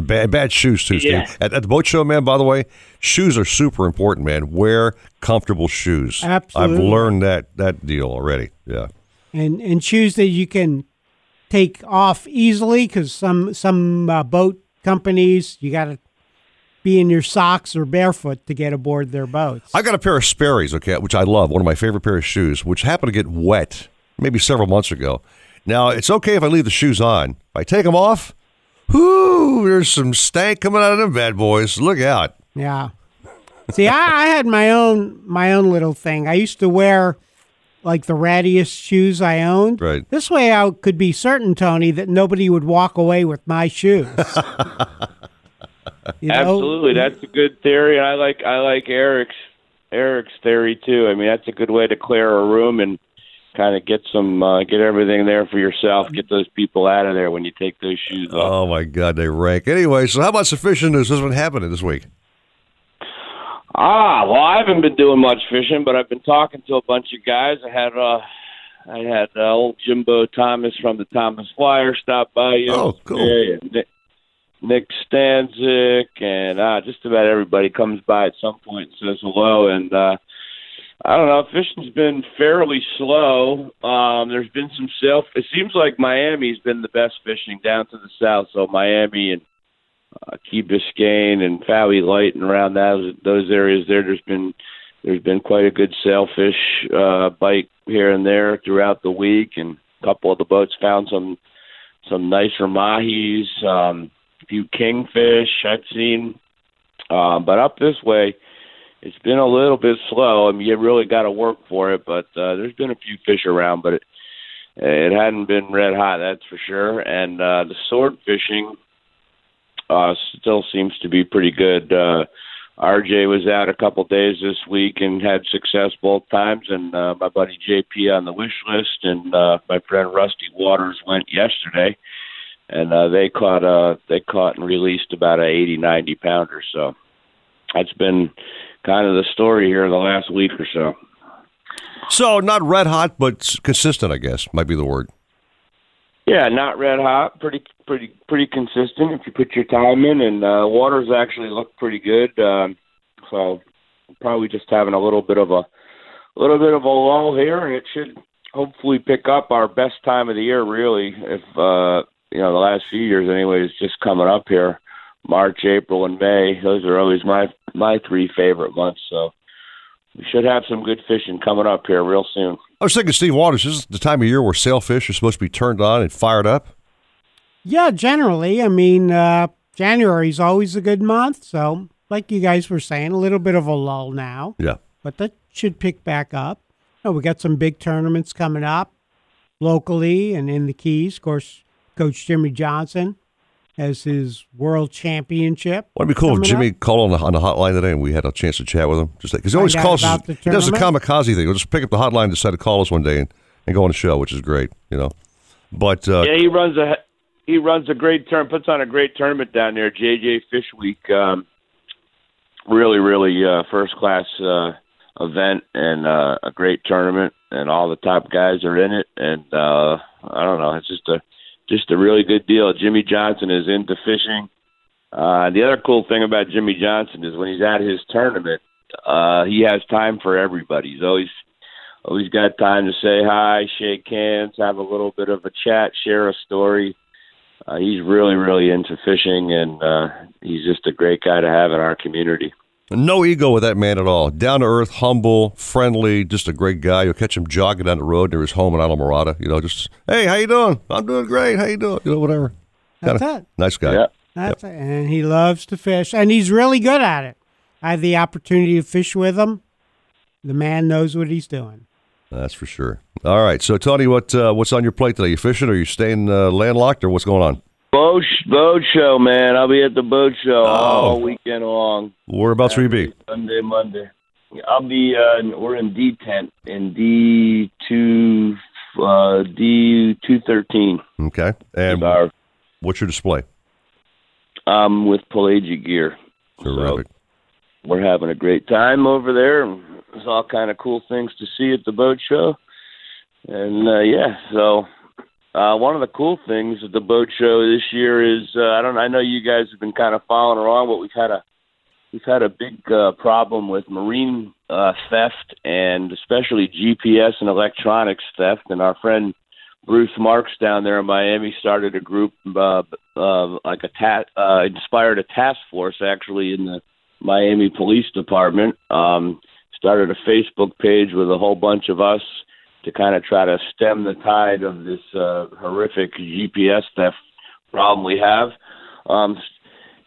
And Bad, bad shoes too, Steve. Yeah. At, at the boat show, man. By the way, shoes are super important, man. Wear comfortable shoes. Absolutely. I've learned that that deal already. Yeah. and and shoes that you can take off easily because some some uh, boat companies you got to be in your socks or barefoot to get aboard their boats. I got a pair of Sperry's, okay, which I love. One of my favorite pair of shoes, which happened to get wet maybe several months ago. Now it's okay if I leave the shoes on. If I take them off, whoo, there's some stank coming out of them bad boys. Look out. Yeah. See, I, I had my own my own little thing. I used to wear like the rattiest shoes I owned. Right. This way, I could be certain, Tony, that nobody would walk away with my shoes. You know? Absolutely, that's a good theory. I like I like Eric's Eric's theory too. I mean, that's a good way to clear a room and kind of get some uh, get everything there for yourself. Get those people out of there when you take those shoes off. Oh my God, they rank. Anyway, so how about sufficient news? What's been happening this week? Ah, well, I haven't been doing much fishing, but I've been talking to a bunch of guys. I had uh, I had uh, old Jimbo Thomas from the Thomas Flyer stop by Oh, cool. yesterday, and Nick, Nick Stanczyk, and uh, just about everybody comes by at some point and says hello. And uh, I don't know, fishing's been fairly slow. Um, there's been some self. It seems like Miami's been the best fishing down to the south. So Miami and uh, Key Biscayne and Fowey Light and around those those areas there. There's been there's been quite a good sailfish uh, bite here and there throughout the week, and a couple of the boats found some some nicer mahis, um, a few kingfish I've seen. Uh, but up this way, it's been a little bit slow. I mean, you really got to work for it, but uh, there's been a few fish around, but it it hadn't been red hot, that's for sure. And uh, the sword fishing uh, still seems to be pretty good. Uh, RJ was out a couple days this week and had success both times, and uh, my buddy JP on the wish list, and uh, my friend Rusty Waters went yesterday, and uh, they caught uh, they caught and released about a 80, 90 pounder. So that's been kind of the story here in the last week or so. So not red hot, but consistent, I guess might be the word. Yeah, not red hot. Pretty, pretty, pretty consistent if you put your time in. And uh, waters actually look pretty good. Um, so probably just having a little bit of a, little bit of a lull here, and it should hopefully pick up our best time of the year. Really, if uh, you know the last few years, anyway, is just coming up here. March, April, and May. Those are always my my three favorite months. So we should have some good fishing coming up here real soon. I was thinking, Steve Waters, this is the time of year where sailfish are supposed to be turned on and fired up. Yeah, generally. I mean, uh, is always a good month. So, like you guys were saying, a little bit of a lull now, Yeah. but that should pick back up. Oh, we got some big tournaments coming up locally and in the Keys. Of course, Coach Jimmy Johnson has his World Championship. Wouldn't it be cool if Jimmy up. called on the, on the hotline today and we had a chance to chat with him? Just because he always Find calls, us, about the he does the kamikaze thing. He'll just pick up the hotline and decide to call us one day and, and go on the show, which is great, you know. But uh, yeah, he runs a he runs a great turn, puts on a great tournament down there. JJ Fish Week, um, really, really uh, first class uh, event and uh, a great tournament, and all the top guys are in it. And uh, I don't know, it's just a just a really good deal. Jimmy Johnson is into fishing. Uh, the other cool thing about Jimmy Johnson is when he's at his tournament, uh, he has time for everybody. He's always always got time to say hi, shake hands, have a little bit of a chat, share a story. Uh, he's really, really into fishing, and uh, he's just a great guy to have in our community. No ego with that man at all. Down to earth, humble, friendly, just a great guy. You'll catch him jogging down the road near his home in Islamorada. You know, just hey, how you doing? I'm doing great. How you doing? You know, whatever. That's Kinda it. Nice guy. Yeah. That's it. And he loves to fish, and he's really good at it. I had the opportunity to fish with him. The man knows what he's doing. That's for sure. All right. So, Tony, what uh, what's on your plate today? You fishing? Or you staying uh, landlocked, or what's going on? Boat boat show, man. I'll be at the boat show Oh. all weekend long. Whereabouts will you be? Sunday, Monday. I'll be. Uh, we're in D tent in D two, uh, D two thirteen. Okay. And our, what's your display? Um, with Pelagic gear. Terrific. We're having a great time over there. There's all kind of cool things to see at the boat show, and uh, yeah. So uh, one of the cool things at the boat show this year is uh, I don't. I know you guys have been kind of following along, but we've had a we've had a big uh, problem with marine uh, theft and especially GPS and electronics theft. And our friend Bruce Marks down there in Miami started a group, uh, uh, like a ta- uh, inspired a task force actually in the Miami Police Department. Um, started a Facebook page with a whole bunch of us to kind of try to stem the tide of this uh, horrific GPS theft problem we have. Um,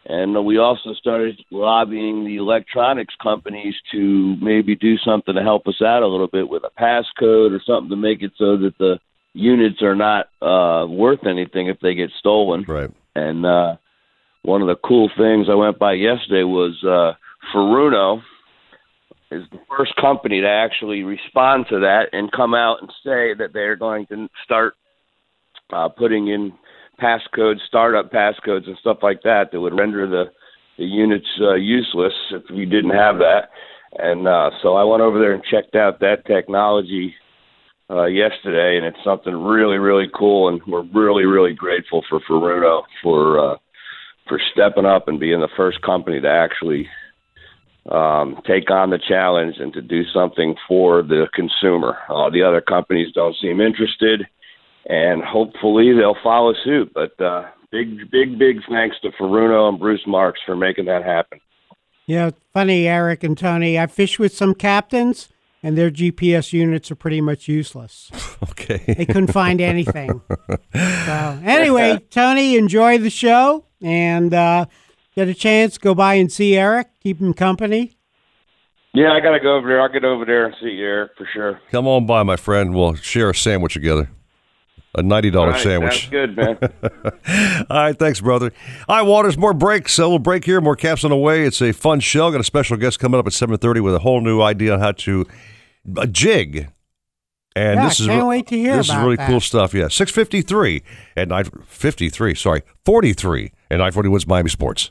and we also started lobbying the electronics companies to maybe do something to help us out a little bit with a passcode or something to make it so that the units are not uh, worth anything if they get stolen. Right. And uh, one of the cool things I went by yesterday was uh, Furuno is the first company to actually respond to that and come out and say that they're going to start uh, putting in passcodes, startup passcodes, and stuff like that that would render the the units uh, useless if we didn't have that. And uh, so I went over there and checked out that technology uh, yesterday, and it's something really, really cool. And we're really, really grateful for Furuno for uh, for stepping up and being the first company to actually um, take on the challenge and to do something for the consumer. All the other companies don't seem interested, and hopefully they'll follow suit. But uh, big, big, big thanks to Furuno and Bruce Marks for making that happen. Yeah, funny, Eric and Tony. I fish with some captains, and their GPS units are pretty much useless. Okay. They couldn't find anything. so, anyway, Tony, enjoy the show and uh, get a chance, go by and see Eric, keep him company. Yeah, I gotta go over there. I'll get over there and see you, Eric, for sure. Come on by, my friend. We'll share a sandwich together. A ninety dollar dollar right, sandwich. Sounds good, man. All right, thanks, brother. All right, Waters, more breaks. A little break here, more caps on the way. It's a fun show. Got a special guest coming up at seven thirty with a whole new idea on how to a jig. And Yeah, this is can't re- wait to hear This is really that. cool stuff. Yeah, six fifty three at nine fifty three. Sorry, forty three nine forty Woods Miami Sports.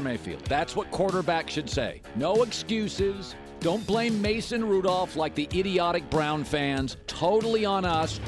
Mayfield. That's what quarterback should say. No excuses. Don't blame Mason Rudolph like the idiotic Brown fans. Totally on us.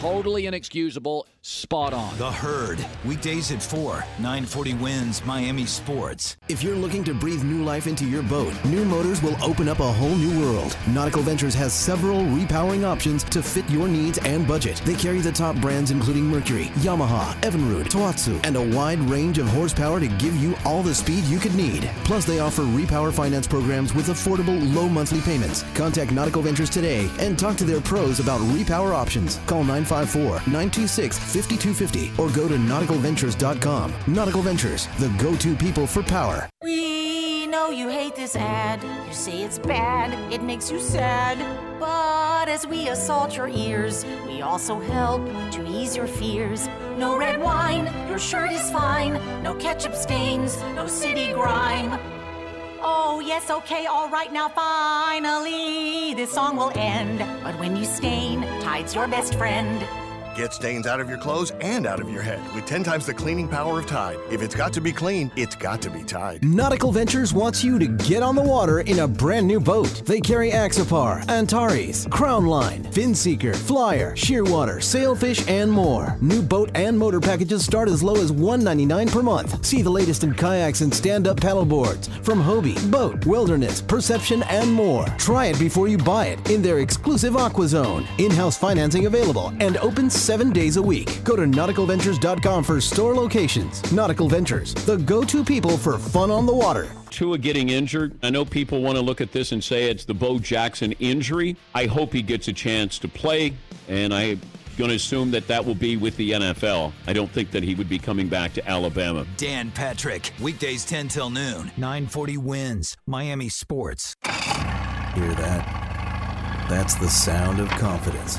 Totally inexcusable. Spot on. The Herd, weekdays at 4, 940 WINZ Miami Sports. If you're looking to breathe new life into your boat, New Motors will open up a whole new world. Nautical Ventures has several repowering options to fit your needs and budget. They carry the top brands including Mercury, Yamaha, Evinrude, Tohatsu, and a wide range of horsepower to give you all the speed you could need. Plus, they offer repower finance programs with affordable low monthly payments. Contact Nautical Ventures today and talk to their pros about repower options. Call 954-926-5250 or go to nauticalventures.com. Nautical Ventures, the go-to people for power. We know you hate this ad. You say it's bad, it makes you sad. But as we assault your ears, we also help to ease your fears. No red wine, your shirt is fine. No ketchup stains, no city grime. Oh, yes, okay, all right, now finally this song will end. But when you stain, Tide's your best friend. Get stains out of your clothes and out of your head with 10 times the cleaning power of Tide. If it's got to be clean, it's got to be Tide. Nautical Ventures wants you to get on the water in a brand new boat. They carry Axopar, Antares, Crownline, Finseeker, Flyer, Shearwater, Sailfish, and more. New boat and motor packages start as low as 199 per month. See the latest in kayaks and stand-up paddleboards from Hobie, BOTE, Wilderness, Perception, and more. Try it before you buy it in their exclusive Aqua Zone. In-house financing available and open seven days a week. Go to nauticalventures.com for store locations. Nautical Ventures, the go-to people for fun on the water. Tua getting injured. I know people want to look at this and say it's the Bo Jackson injury. I hope he gets a chance to play, and I'm going to assume that that will be with the NFL. I don't think that he would be coming back to Alabama. Dan Patrick, weekdays 10 till noon, 940 WINZ, Miami Sports. Hear that? That's the sound of confidence.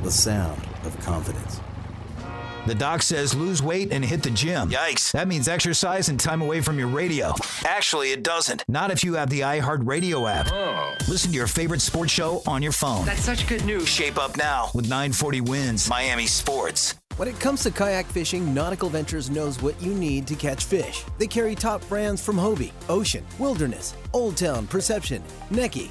the sound of confidence. The doc says lose weight and hit the gym. Yikes. That means exercise and time away from your radio. Actually, it doesn't. Not if you have the iHeartRadio app. Oh. Listen to your favorite sports show on your phone. That's such good news. Shape up now with 940 WINZ Miami Sports. When it comes to kayak fishing, Nautical Ventures knows what you need to catch fish. They carry top brands from Hobie, Ocean, Wilderness, Old Town, Perception, Necky,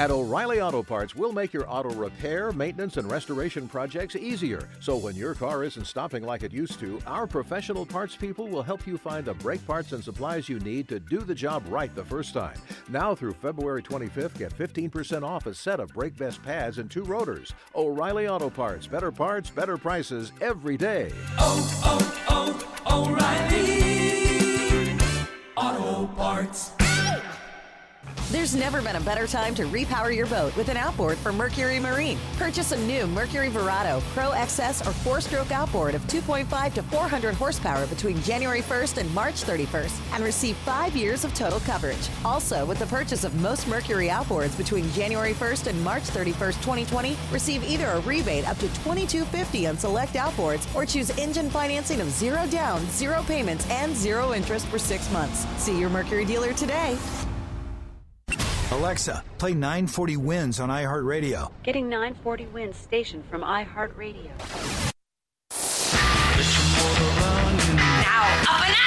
At O'Reilly Auto Parts, we'll make your auto repair, maintenance, and restoration projects easier. So when your car isn't stopping like it used to, our professional parts people will help you find the brake parts and supplies you need to do the job right the first time. Now through February 25th, get 15% off a set of brake Best pads and two rotors. O'Reilly Auto Parts, better parts, better prices every day. Oh, oh, oh, O'Reilly Auto Parts. There's never been a better time to repower your boat with an outboard from Mercury Marine. Purchase a new Mercury Verado Pro XS or four stroke outboard of 2.5 to 400 horsepower between January 1st and March 31st and receive five years of total coverage. Also, with the purchase of most Mercury outboards between January 1st and March 31st, 2020, receive either a rebate up to 2250 on select outboards or choose engine financing of zero down, zero payments, and zero interest for six months. See your Mercury dealer today. Alexa, play 940 WINZ on iHeartRadio. Getting 940 WINZ station from iHeartRadio. Now, up and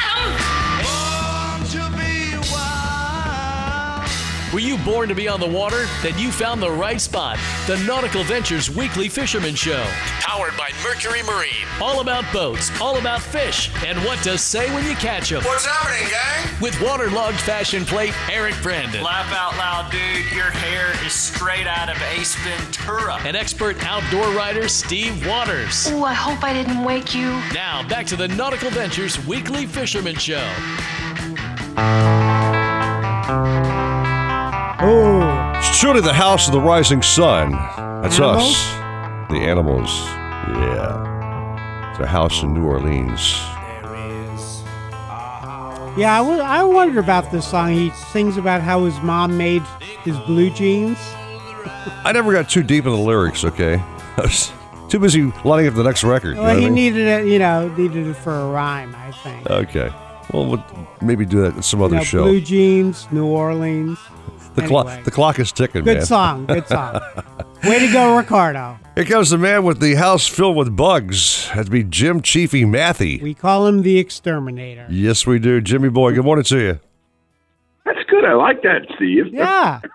Were you born to be on the water? Then you found the right spot. The Nautical Ventures Weekly Fisherman Show. Powered by Mercury Marine. All about boats, all about fish, and what to say when you catch them. What's happening, gang? With waterlogged fashion plate, Eric Brandon. Laugh out loud, dude. Your hair is straight out of Ace Ventura. And expert outdoor writer, Steve Waters. Ooh, I hope I didn't wake you. Now, back to the Nautical Ventures Weekly Fisherman Show. Oh. It's truly the house of the rising sun. That's Animals? us. The animals. Yeah. It's a house in New Orleans. Yeah, I wo- I wondered about this song. He sings about how his mom made his blue jeans. I never got too deep in the lyrics, okay? I was too busy lining up the next record. you know Well, he I mean? needed it, you know, needed it for a rhyme, I think. Okay. Well, we'll maybe do that at some other You know, show. Blue jeans, New Orleans. The, clock, the clock is ticking, Good man. song, good song. Way to go, Ricardo. Here comes the man with the house filled with bugs. That'd be Jim Chiefy Mathy. We call him the exterminator. Yes, we do. Jimmy boy, good morning to you. That's good. I like that, Steve. Yeah.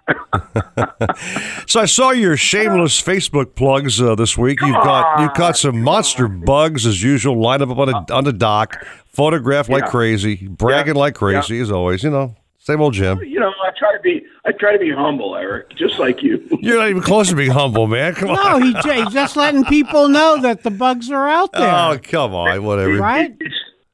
So I saw your shameless Facebook plugs uh, this week. You've got you've got some monster bugs as usual. Line up on a, on the dock, photograph like crazy, bragging like crazy as always. You know, Same old Jim. You know, I try to be I try to be humble, Eric, just like you. You're not even close to being humble, man. Come No, on. he, he's just letting people know that the bugs are out there. Oh, come on. Whatever. right?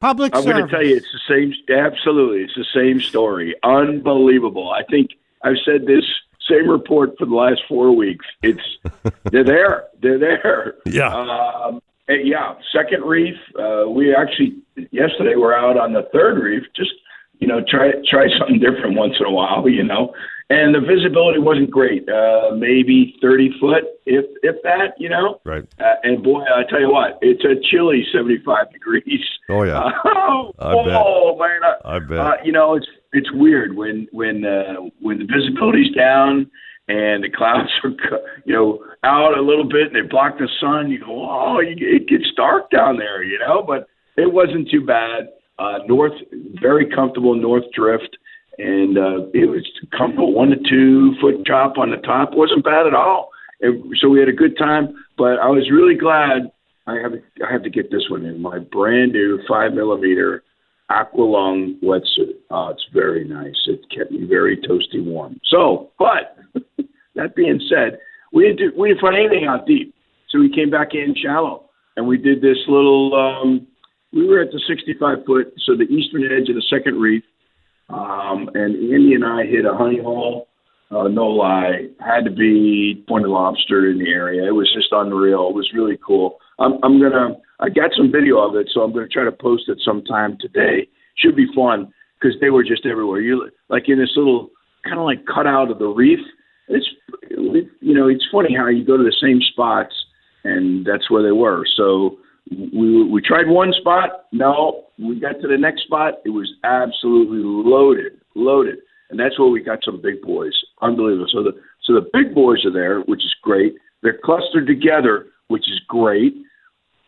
Public I'm going to service. tell you, it's the same. Absolutely, it's the same story. Unbelievable. I think I've said this same report for the last four weeks. It's they're there. They're there. Yeah. Um, yeah. Second reef. Uh, we actually yesterday we're out on the third reef. Just you know, try try something different once in a while. You know. And the visibility wasn't great. Uh, maybe 30 foot, if if that, you know. Right. Uh, and boy, I tell you what, it's a chilly 75 degrees. Oh, yeah. oh, I bet. oh, man. I, I bet. Uh, you know, it's it's weird when when uh, when the visibility's down and the clouds are you know out a little bit and they block the sun. You go, oh, you, it gets dark down there, you know. But it wasn't too bad. Uh, north, very comfortable north drift, and uh, it was comfortable one to two foot drop on the top. wasn't bad at all. And so we had a good time. But I was really glad. I have I have to get this one in my brand new five millimeter Aqualung wetsuit. Oh, it's very nice. It kept me very toasty warm. So, but that being said, we didn't do, we didn't find anything out deep, so we came back in shallow, and we did this little. Um, we were at the 65 foot, so the eastern edge of the second reef, um, and Andy and I hit a honey hole. Uh, no lie, had to be pointed lobster in the area. It was just unreal. It was really cool. I'm, I'm gonna. I got some video of it, so I'm gonna try to post it sometime today. Should be fun because they were just everywhere. You like in this little kind of like cutout of the reef. It's you know it's funny how you go to the same spots and that's where they were. So we we tried one spot. No, we got to the next spot. It was absolutely loaded, loaded, and that's where we got some big boys. Unbelievable. So the so the big boys are there, which is great. They're clustered together, which is great.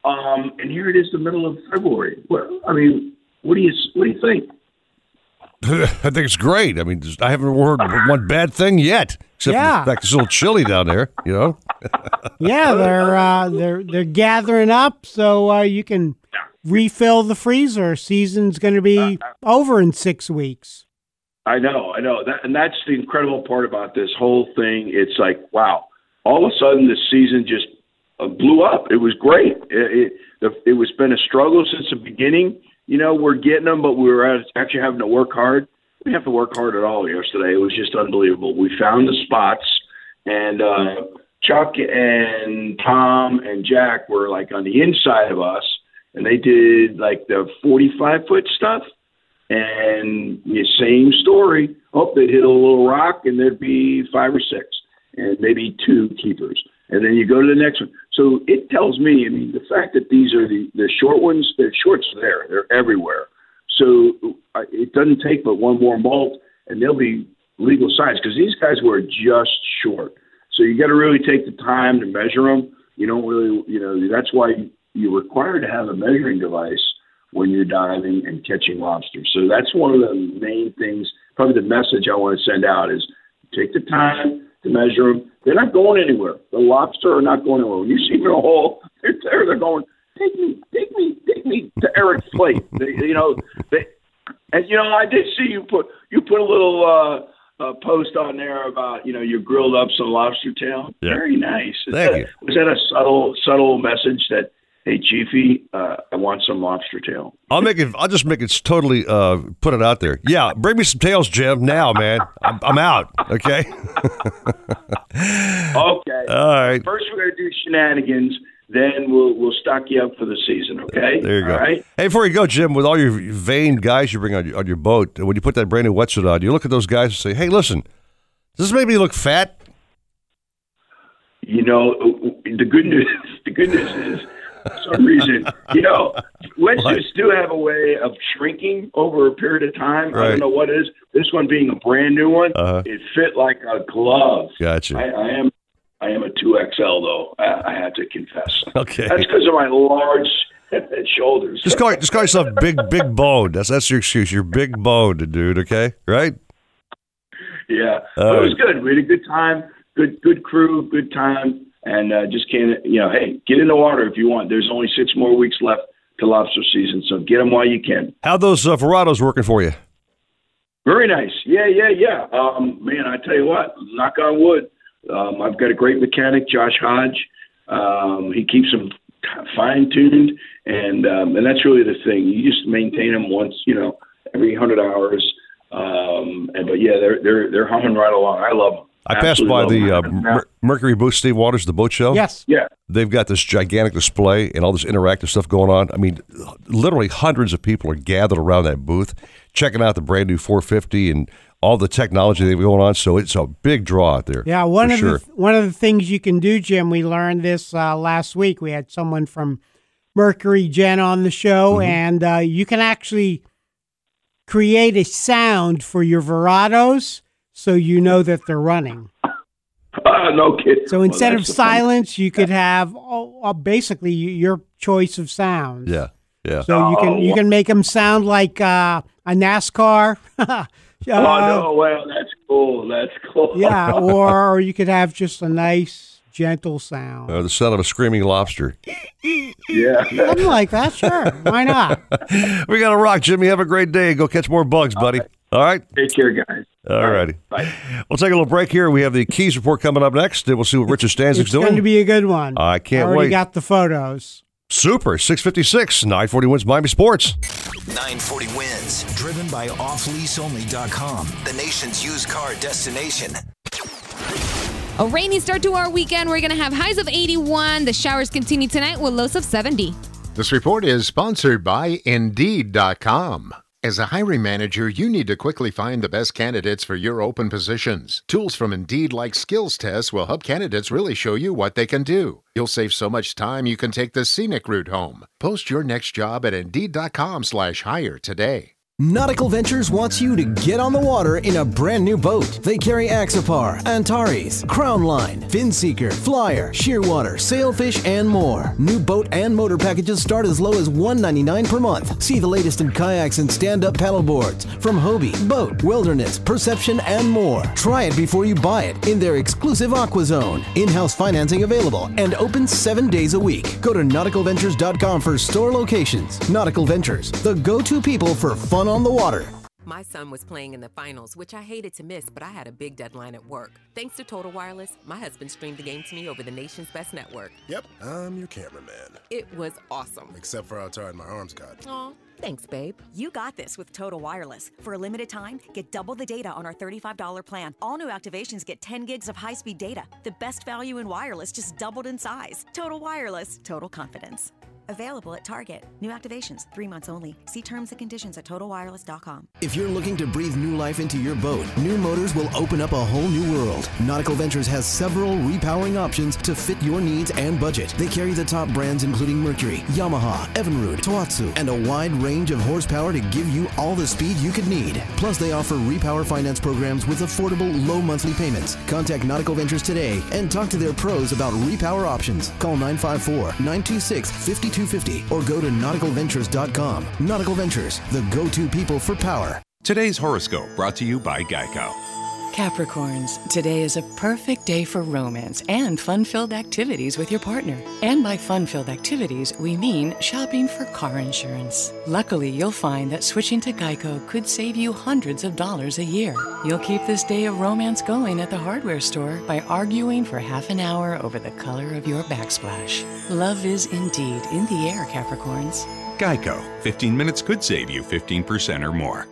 Um, and here it is, the middle of February. Well, I mean, what do you what do you think? I think it's great. I mean, just- I haven't heard one bad thing yet, except Yeah. for the fact it's a little chilly down there. You know. Yeah, they're uh, they're they're gathering up so uh, you can refill the freezer. Season's going to be over in six weeks. I know, I know. That, and that's the incredible part about this whole thing. It's like, wow, all of a sudden the season just uh, blew up. It was great. It, it, the, it was been a struggle since the beginning. You know, we're getting them, but we were actually having to work hard. We didn't have to work hard at all yesterday. It was just unbelievable. We found the spots, and uh, Chuck and Tom and Jack were like on the inside of us, and they did like the 45 foot stuff. And the same story. Oh, they'd hit a little rock, and there'd be five or six, and maybe two keepers. And then you go to the next one. So it tells me, I mean, the fact that these are the, the short ones, the shorts are there, they're everywhere. So it doesn't take but one more molt, and they'll be legal size because these guys were just short. So you got to really take the time to measure them. You don't really, you know, that's why you're required to have a measuring device when you're diving and catching lobsters. So that's one of the main things, probably the message I want to send out is take the time to measure them. They're not going anywhere. The lobster are not going anywhere. When you see them in a hole, they're there. They're going, take me, take me, take me to Eric's plate. They, you know, they, and you know, I did see you put you put a little uh, uh, post on there about you know you grilled up some lobster tail. Yeah. Very nice. Thank that- you. Was that a subtle subtle message that hey Chiefy, uh, I want some lobster tail? I'll make it. I'll just make it totally. Uh, put it out there. Yeah, bring me some tails, Jim. Now, man, I'm, I'm out. Okay. Okay. All right. First, we're gonna do shenanigans. Then we'll we'll stock you up for the season. Okay. There you go. All right. Hey, before you go, Jim, with all your vain guys you bring on your, on your boat, when you put that brand new wetsuit on, you look at those guys and say, "Hey, listen, does this make me look fat?" You know, the good news. The good news is, for some reason, you know, wetsuits do have a way of shrinking over a period of time. I don't know what it is. This one being a brand new one, Uh-huh. it fit like a glove. Gotcha. I, I am, I am a two XL though. I, I have to confess. Okay. That's because of my large shoulders. Just call just call yourself big big boned. That's that's your excuse. You're big boned, dude. Okay, right? Yeah, but it was good. We had a good time. Good, good crew, good time, and uh, just can't. You know, hey, get in the water if you want. There's only six more weeks left to lobster season, so get them while you can. How those uh, Verados working for you? Very nice. Yeah, yeah, yeah. Um, man, I tell you what, knock on wood. Um, I've got a great mechanic, Josh Hodge. Um, he keeps them fine tuned, and um, and that's really the thing. You just maintain them once, you know, every hundred hours. Um, and but yeah, they're they're they're humming right along. I love them. I passed by the uh. Mer- Mercury booth, Steve Waters, the boat show. Yes. Yeah. They've got this gigantic display and all this interactive stuff going on. I mean, literally hundreds of people are gathered around that booth, checking out the brand new 450 and all the technology they've going on. So it's a big draw out there. Yeah, one of sure. the one of the things you can do, Jim. We learned this uh, last week. We had someone from Mercury Gen on the show, Mm-hmm. and uh, you can actually create a sound for your Verados, so you know that they're running. Uh, no kidding. So instead Well, of that's the silence, you could have oh, uh, basically your choice of sounds. Yeah, yeah. So you can you Oh. can make them sound like uh, a NASCAR. oh Uh, no! Well, that's cool. That's cool. Yeah, or, or you could have just a nice, gentle sound. Uh, the sound of a screaming lobster. yeah. Something like that, sure. Why not? we got to rock, Jimmy. Have a great day. Go catch more bugs, buddy. All right. Take care, guys. All righty. Bye. We'll take a little break here. We have the Keys report coming up next. Then we'll see what Richard Stanczyk's It's doing. It's going to be a good one. I can't Already wait. got the photos. Super. 656, 940 WINZ Miami Sports. 940 WINZ, driven by offleaseonly.com, the nation's used car destination. A rainy start to our weekend. We're going to have highs of 81. The showers continue tonight with lows of 70. This report is sponsored by Indeed.com. As a hiring manager, you need to quickly find the best candidates for your open positions. Tools from Indeed like skills tests will help candidates really show you what they can do. You'll save so much time you can take the scenic route home. Post your next job at Indeed.com slash hire today. Nautical Ventures wants you to get on the water in a brand new boat. They carry Axopar, Antares, Crownline, Finseeker, Flyer, Shearwater, Sailfish, and more. New boat and motor packages start as low as 199 per month. See the latest in kayaks and stand-up paddleboards from Hobie, BOTE, Wilderness, Perception, and more. Try it before you buy it in their exclusive Aqua Zone. In-house financing available and open seven days a week. Go to nauticalventures.com for store locations. Nautical Ventures, the go-to people for fun on the water. My son was playing in the finals, which I hated to miss, but I had a big deadline at work. Thanks to Total Wireless, my husband streamed the game to me over the nation's best network. Yep, I'm your cameraman. It was awesome. Except for how tired my arms got. Aw, thanks, babe. You got this with Total Wireless. For a limited time, get double the data on our $35 plan. All new activations get 10 gigs of high speed data. The best value in wireless just doubled in size. Total Wireless, total confidence. Available at Target. New activations, three months only. See terms and conditions at totalwireless.com. If you're looking to breathe new life into your boat, New Motors will open up a whole new world. Nautical Ventures has several repowering options to fit your needs and budget. They carry the top brands including Mercury, Yamaha, Evinrude, Tohatsu, and a wide range of horsepower to give you all the speed you could need. Plus, they offer repower finance programs with affordable low monthly payments. Contact Nautical Ventures today and talk to their pros about repower options. Call 954-926-5250 or go to nauticalventures.com. Nautical Ventures, the go-to people for power. Today's horoscope brought to you by Geico. Capricorns, today is a perfect day for romance and fun filled activities with your partner. And by fun filled activities, we mean shopping for car insurance. Luckily, you'll find that switching to Geico could save you hundreds of dollars a year. You'll keep this day of romance going at the hardware store by arguing for half an hour over the color of your backsplash. Love is indeed in the air, Capricorns. Geico. 15 minutes could save you 15% or more.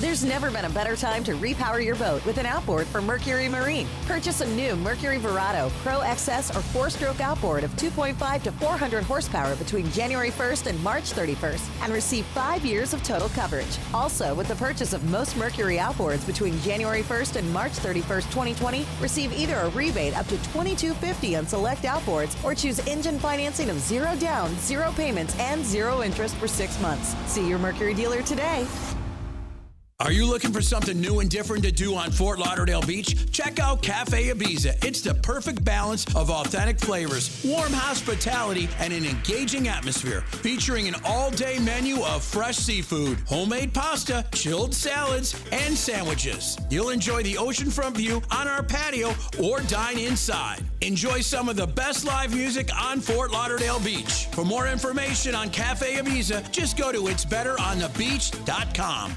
There's never been a better time to repower your boat with an outboard from Mercury Marine. Purchase a new Mercury Verado Pro XS or four-stroke outboard of 2.5 to 400 horsepower between January 1st and March 31st and receive five years of total coverage. Also, with the purchase of most Mercury outboards between January 1st and March 31st, 2020, receive either a rebate up to 2250 on select outboards or choose engine financing of zero down, zero payments, and zero interest for six months. See your Mercury dealer today. Are you looking for something new and different to do on Fort Lauderdale Beach? Check out Cafe Ibiza. It's the perfect balance of authentic flavors, warm hospitality, and an engaging atmosphere, featuring an all-day menu of fresh seafood, homemade pasta, chilled salads, and sandwiches. You'll enjoy the oceanfront view on our patio or dine inside. Enjoy some of the best live music on Fort Lauderdale Beach. For more information on Cafe Ibiza, just go to itsbetteronthebeach.com.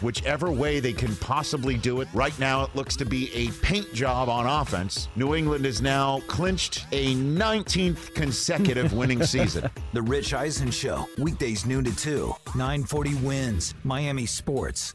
Whichever way they can possibly do it, right now it looks to be a paint job on offense. New England has now clinched a 19th consecutive winning season. The Rich Eisen Show, weekdays noon to 2, 940 wins, Miami Sports.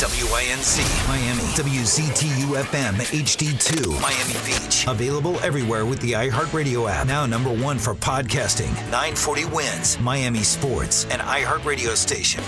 WINZ Miami, WCTU FM HD2 Miami Beach. Available everywhere with the iHeartRadio app. Now number one for podcasting. 940 wins Miami Sports, and iHeartRadio station.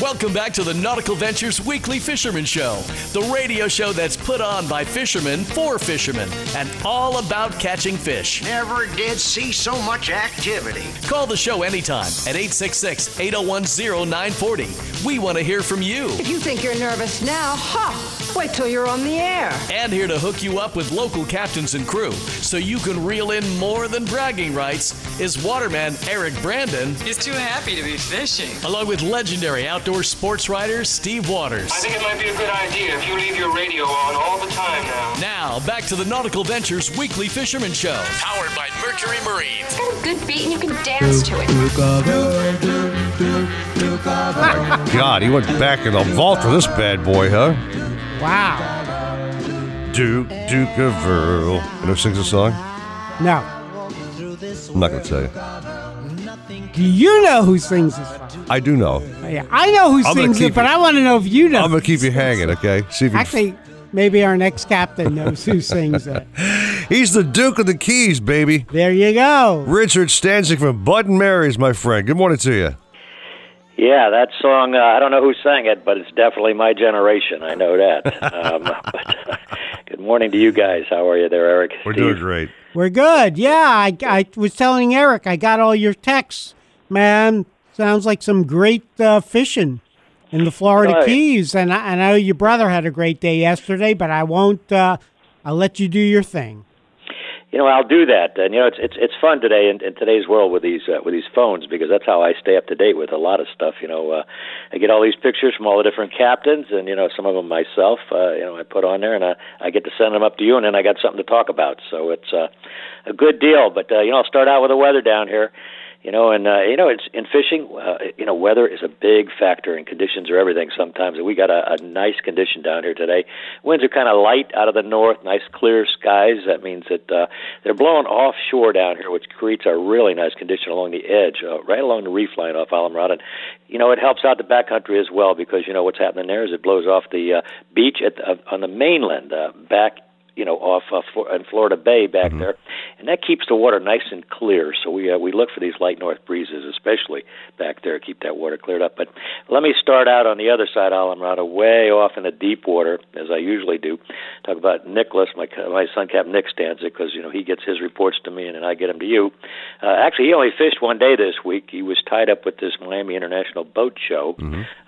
Welcome back to the Nautical Ventures Weekly Fisherman Show, the radio show that's put on by fishermen for fishermen and all about catching fish. Never did see so much activity. Call the show anytime at 866 801 0940. We want to hear from you. If you think you're nervous now, ha! Wait till you're on the air. And here to hook you up with local captains and crew so you can reel in more than bragging rights is waterman Eric Brandon. He's too happy to be fishing. Along with legendary outdoor sports writer Steve Waters. I think it might be a good idea if you leave your radio on all the time now. Now, back to the Nautical Ventures Weekly Fisherman Show, powered by Mercury Marine. It's got a good beat and you can dance to it. God, he went back in the vault for this bad boy, huh? Wow. Duke, Duke of Earl. You know who sings the song? No. I'm not going to tell you. Do you know who sings this song? I do know. Oh, yeah, I know who I'm sings it, but you- I want to know if you know. I'm going to keep you hanging, okay? See if Actually, maybe our next captain knows who sings it. He's the Duke of the Keys, baby. There you go. Richard Stanczyk from Bud and Mary's, my friend. Good morning to you. Yeah, that song, uh, I don't know who sang it, but it's definitely my generation. I know that. um, but, good morning to you guys. How are you there, Eric? We're Steve? doing great. We're good. Yeah, I, I was telling Eric, I got all your texts, man. Sounds like some great uh, fishing in the Florida Right. Keys. And I, I know your brother had a great day yesterday, but I won't. Uh, I'll let you do your thing. You know, I'll do that. And you know, it's it's it's fun today in, in today's world with these uh, with these phones because that's how I stay up to date with a lot of stuff. You know, uh, I get all these pictures from all the different captains, and you know, some of them myself. Uh, you know, I put on there, and I, I get to send them up to you, and then I got something to talk about. So it's uh, a good deal. But uh, you know, I'll start out with the weather down here. You know, and uh, you know, it's in fishing. Uh, you know, weather is a big factor, and conditions are everything. Sometimes we got a, a nice condition down here today. Winds are kind of light out of the north, nice clear skies. That means that uh, they're blowing offshore down here, which creates a really nice condition along the edge, uh, right along the reef line off Islamorada. And you know, it helps out the backcountry as well because you know what's happening there is it blows off the uh, beach at the, uh, on the mainland uh, back you know, off uh, Flor- in Florida Bay back there, and that keeps the water nice and clear. So we uh, we look for these light north breezes, especially back there, keep that water cleared up. But let me start out on the other side, Islamorada, way off in the deep water, as I usually do. Talk about Nicholas, my my son, Captain Nick Stanczyk, because you know he gets his reports to me, and then I get them to you. Uh, actually, he only fished one day this week. He was tied up with this Miami International Boat Show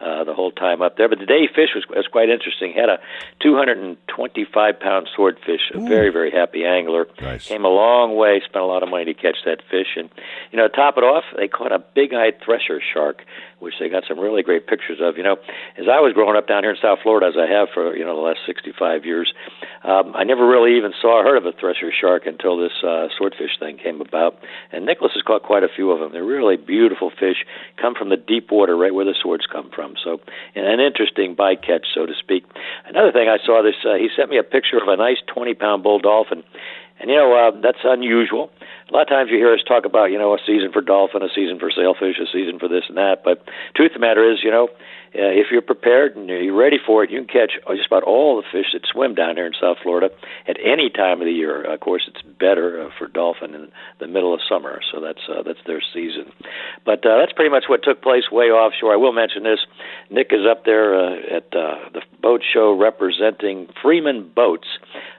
uh, the whole time up there. But the day he fished was, was quite interesting. He had a 225 pound swordfish, a very very happy angler. Nice. Came a long way, spent a lot of money to catch that fish, and you know, to top it off, they caught a big-eyed thresher shark, which they got some really great pictures of. You know, as I was growing up down here in South Florida, as I have for you know the last 65 years, um, I never really even saw or heard of a thresher shark until this uh, swordfish thing came about. And Nicholas has caught quite a few of them. They're really beautiful fish, come from the deep water, right where the swords come from. So, an interesting bycatch, so to speak. Another thing I saw this, uh, he sent me a picture of a nice 20-pound bull dolphin. And you know uh, that's unusual. a lot of times you hear us talk about, you know, a season for dolphin, a season for sailfish, a season for this and that. But truth of the matter is, you know, uh, if you're prepared and you're ready for it, you can catch just about all the fish that swim down here in South Florida at any time of the year. Of course, it's better uh, for dolphin in the middle of summer, so that's uh, that's their season. But uh, that's pretty much what took place way offshore. I will mention this: Nick is up there uh, at uh, the boat show representing Freeman Boats.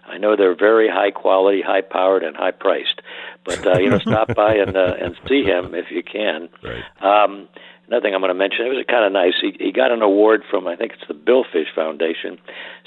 I know they're very high quality, high powered, and high priced. But uh, you know, stop by and uh, and see him if you can. Right. Um, another thing I'm going to mention. It was kind of nice. He he got an award from I think it's the Billfish Foundation.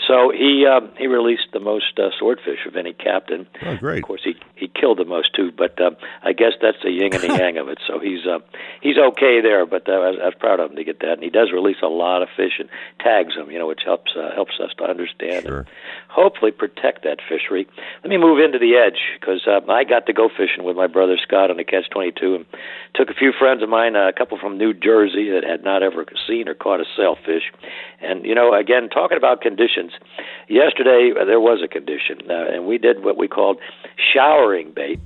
So he uh, he released the most uh, swordfish of any captain. Oh, great. Of course, he he killed the most too. But uh, I guess that's the yin and the yang of it. So he's uh, he's okay there. But uh, I, was, I was proud of him to get that. And he does release a lot of fish and tags them. You know, which helps uh, helps us to understand Sure. and hopefully protect that fishery. Let me move into the edge because uh, I got to go fishing with my brother Scott on the Catch 22 and took a few friends of mine, uh, a couple from New Jersey that had not ever seen or caught a sailfish. And, you know, again, talking about conditions, yesterday there was a condition, uh, and we did what we called showering bait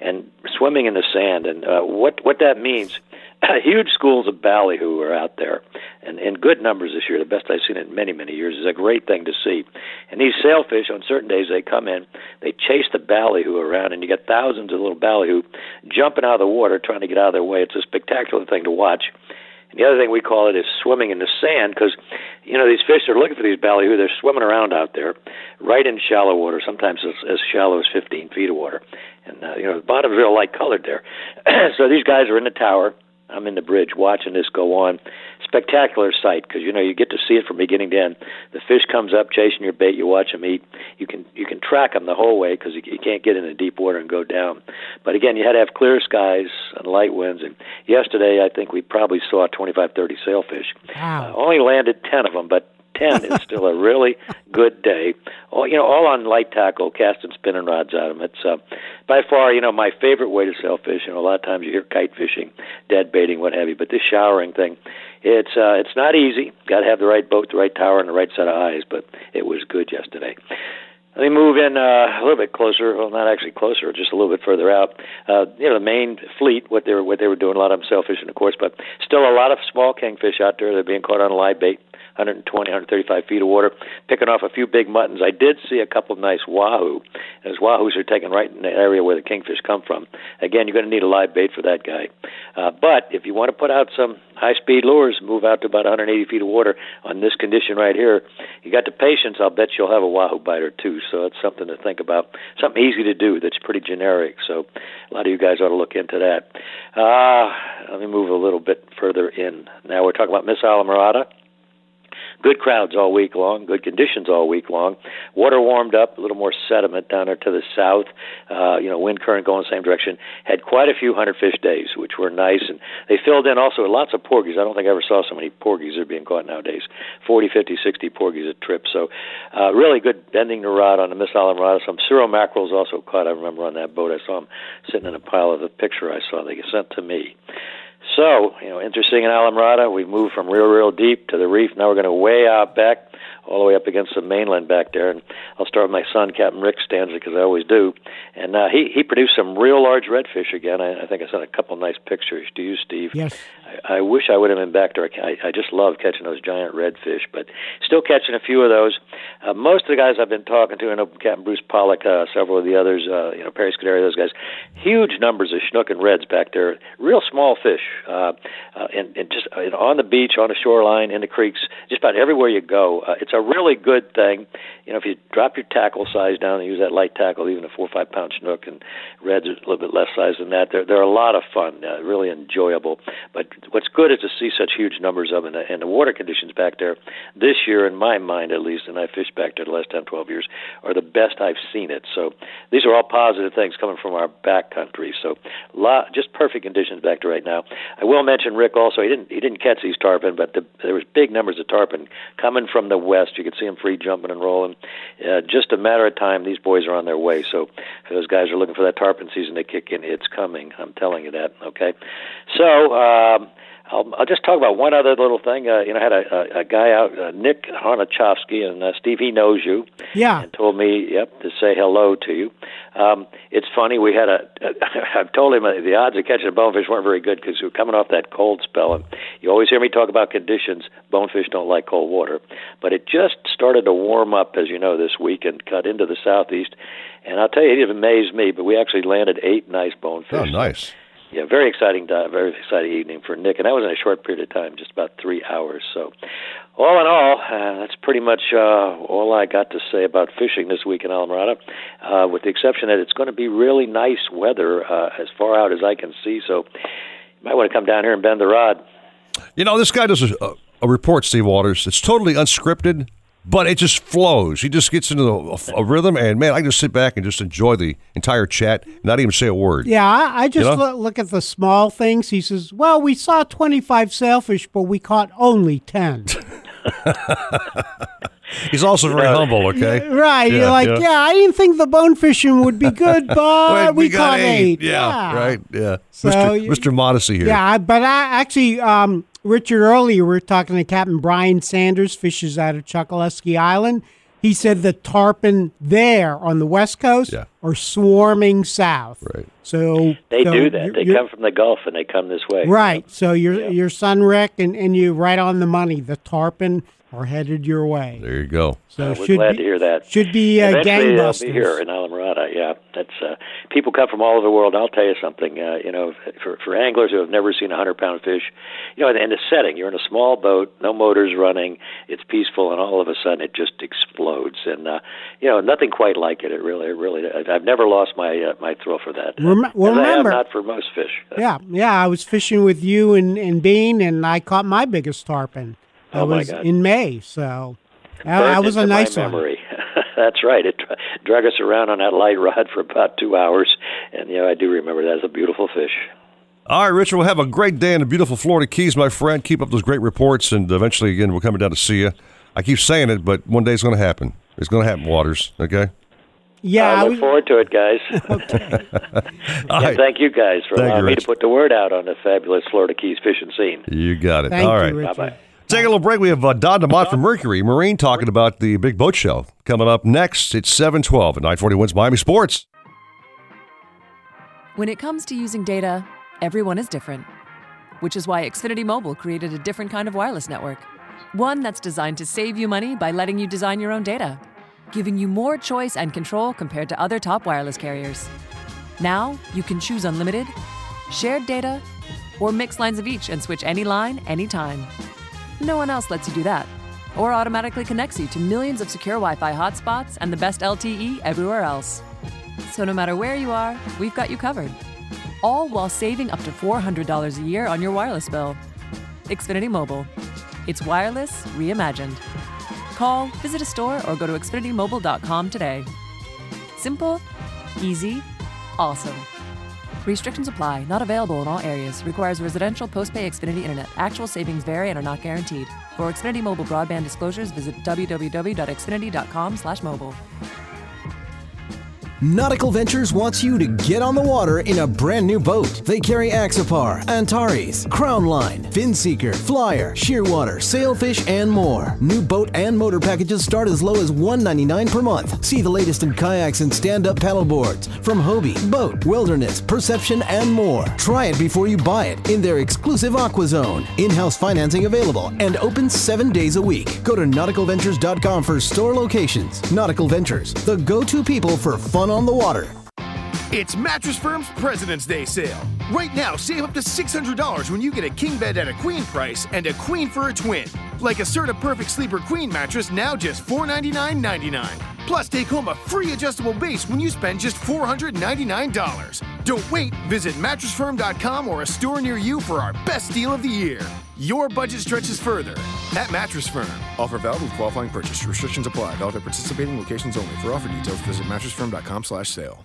and swimming in the sand. And uh, what, what that means, huge schools of ballyhoo are out there, and in good numbers this year, the best I've seen in many, many years. is a great thing to see. And these sailfish, on certain days, they come in, they chase the ballyhoo around, and you get thousands of little ballyhoo jumping out of the water trying to get out of their way. It's a spectacular thing to watch. And the other thing we call it is swimming in the sand because, you know, these fish are looking for these ballyhoo. They're swimming around out there, right in shallow water, sometimes as, as shallow as 15 feet of water. And, uh, you know, the bottom's real light colored there. so these guys are in the tower. I'm in the bridge watching this go on. Spectacular sight because you know you get to see it from beginning to end. The fish comes up chasing your bait. You watch them eat. You can you can track them the whole way because you, you can't get into deep water and go down. But again, you had to have clear skies and light winds. And yesterday, I think we probably saw 25, 30 sailfish. Wow. Uh, only landed 10 of them, but 10 is still a really good day. All, you know, all on light tackle, casting spinning rods of them. It's uh, by far, you know, my favorite way to sailfish. You know, a lot of times you hear kite fishing, dead baiting, what have you, but this showering thing, it's uh, it's not easy. Got to have the right boat, the right tower, and the right set of eyes. But it was good yesterday. Let me move in uh, a little bit closer. Well, not actually closer, just a little bit further out. Uh, you know, the main fleet, what they were what they were doing, a lot of them sailfishing, of course, but still a lot of small kingfish out there. They're being caught on live bait. 120, 135 feet of water, picking off a few big muttons. I did see a couple of nice wahoo, and those wahoos are taken right in the area where the kingfish come from. Again, you're going to need a live bait for that guy. Uh, but if you want to put out some high-speed lures, move out to about 180 feet of water on this condition right here. You got the patience, I'll bet you'll have a wahoo biter too. So it's something to think about. Something easy to do that's pretty generic. So a lot of you guys ought to look into that. Uh, let me move a little bit further in. Now we're talking about Miss Islamorada good crowds all week long, good conditions all week long. Water warmed up, a little more sediment down there to the south. Uh, you know, wind current going the same direction. Had quite a few hundred fish days, which were nice, and they filled in also lots of porgies. I don't think I ever saw so many porgies that are being caught nowadays. 40, 50, 60 porgies a trip. So, uh, really good bending the rod on the Miss Islamorada. Some Cero mackerels also caught. I remember on that boat. I saw them sitting in a pile of the picture I saw they sent to me. So, you know, interesting in Islamorada, we've moved from real, real deep to the reef. Now we're going to way out back, all the way up against the mainland back there. And I'll start with my son, Captain Rick Stanczyk, because I always do. And uh, he he produced some real large redfish again. I, I think I sent a couple nice pictures to you, Steve. Yes. I, wish I would have been back there. I, I just love catching those giant redfish, but still catching a few of those. Uh, most of the guys I've been talking to, I know Captain Bruce Pollock, uh, several of the others, uh, you know, Perry Scuderi, those guys, huge numbers of snook and reds back there. Real small fish, uh, uh, and, and just uh, you know, on the beach, on the shoreline, in the creeks, just about everywhere you go. Uh, it's a really good thing. You know, if you drop your tackle size down and use that light tackle, even a four or five pound snook and reds a little bit less size than that, they're they're a lot of fun, uh, really enjoyable. But what's good is to see such huge numbers of them, and the, water conditions back there this year, in my mind at least, and I fished back there the last 10, 12 years, are the best I've seen it. So these are all positive things coming from our back country. So lot, just perfect conditions back there right now. I will mention Rick also. He didn't he didn't catch these tarpon, but the, there was big numbers of tarpon coming from the west. You could see them free jumping and rolling. Uh, just a matter of time. These boys are on their way. So if those guys are looking for that tarpon season to kick in, it's coming. I'm telling you that. Okay. So. Um, I'll, I'll just talk about one other little thing. Uh, you know, I had a, a, a guy out, uh, Nick Harnachowski, and uh, Steve, he knows you. Yeah. And told me, yep, to say hello to you. Um, it's funny. We had a. I've told him uh, the odds of catching a bonefish weren't very good because we were coming off that cold spell, and you always hear me talk about conditions. Bonefish don't like cold water, but it just started to warm up, as you know, this week and cut into the southeast. And I'll tell you, it amazed me, but we actually landed eight nice bonefish. Oh, nice. Yeah, very exciting, very exciting evening for Nick, and that was in a short period of time, just about three hours. So, all in all, uh, that's pretty much uh, all I got to say about fishing this week in Islamorada, uh, with the exception that it's going to be really nice weather uh, as far out as I can see. So, you might want to come down here and bend the rod. You know, this guy does a, a report, Steve Waters. It's totally unscripted, but it just flows. He just gets into a, a rhythm, and man, I can just sit back and just enjoy the entire chat, not even say a word. Yeah, I, I just You know? look, look at the small things. He says, "Well, we saw 25 sailfish, but we caught only 10." He's also very humble. Okay, right? You're like, yeah. I didn't think the bone fishing would be good, but Wait, we, got caught eight. Yeah, right. Yeah, So Mr. you- Mr. Modesty here. Yeah, but I actually, um, Richard, earlier we were talking to Captain Brian Sanders, fishes out of Chokoloskee Island. He said the tarpon there on the west coast are swarming south. Right. So They so do that. you're- They you're- come from the Gulf and they come this way. Right. So your your son Rick and, and you right on the money. The tarpon are headed your way. There you go. So Uh, we're should glad be, to hear that. Should be uh, Eventually, they'll gangbusters. be here in Islamorada. Yeah, that's uh, people come from all over the world. I'll tell you something. Uh, you know, for for anglers who have never seen a hundred pound fish, you know, in the setting, you're in a small boat, no motors running, it's peaceful, and all of a sudden it just explodes. And uh, you know, nothing quite like it. It really, it really. I've never lost my uh, my thrill for that. Rem- well, As I remember- not for most fish. Yeah, yeah. I was fishing with you and, and Bean, and I caught my biggest tarpon. That Oh, my was God. in May. So that, that was a into my nice one. memory. That's right. It dra- drug us around on that light rod for about two hours, and you know I do remember that as a beautiful fish. All right, Richard, we'll have a great day in the beautiful Florida Keys, my friend. Keep up those great reports, and eventually, again, we're coming down to see you. I keep saying it, but one day it's going to happen. It's going to happen, Waters, okay? Yeah, I I look was- forward to it, guys. All and right. thank you guys for Thank you, allowing me to put the word out on the fabulous Florida Keys fishing scene. You got it. Thank All you, right. Bye-bye. Take a little break. We have uh, Don DeMott from Mercury Marine talking about the big boat show coming up next. It's 712 at 940 wins Miami Sports. When it comes to using data, everyone is different, which is why Xfinity Mobile created a different kind of wireless network. One that's designed to save you money by letting you design your own data, giving you more choice and control compared to other top wireless carriers. Now, you can choose unlimited, shared data, or mix lines of each and switch any line anytime. No one else lets you do that, or automatically connects you to millions of secure Wi Fi hotspots and the best LTE everywhere else. So no matter where you are, we've got you covered. All while saving up to $400 a year on your wireless bill. Xfinity Mobile. It's wireless reimagined. Call, visit a store, or go to xfinitymobile.com today. Simple, easy, awesome. Restrictions apply. Not available in all areas. Requires residential post-pay Xfinity Internet. Actual savings vary and are not guaranteed. For Xfinity Mobile broadband disclosures, visit www.xfinity.com/mobile. Nautical Ventures wants you to get on the water in a brand new boat. They carry Axopar, Antares, Crownline, Finseeker, Flyer, Shearwater, Sailfish, and more. New boat and motor packages start as low as 199 per month. See the latest in kayaks and stand-up paddleboards from Hobie, BOTE, Wilderness, Perception, and more. Try it before you buy it in their exclusive Aqua Zone. In-house financing available and open seven days a week. Go to nauticalventures.com for store locations. Nautical Ventures, the go-to people for fun on the water. It's Mattress Firm's President's Day sale. Right now, save up to $600 when you get a king bed at a queen price and a queen for a twin. Like a Serta Perfect Sleeper Queen mattress, now just $499.99. Plus, take home a free adjustable base when you spend just $499. Don't wait. Visit mattressfirm.com or a store near you for our best deal of the year. Your budget stretches further at Mattress Firm. Offer valid with qualifying purchase. Restrictions apply. Valid at participating locations only. For offer details, visit mattressfirm.com/sale.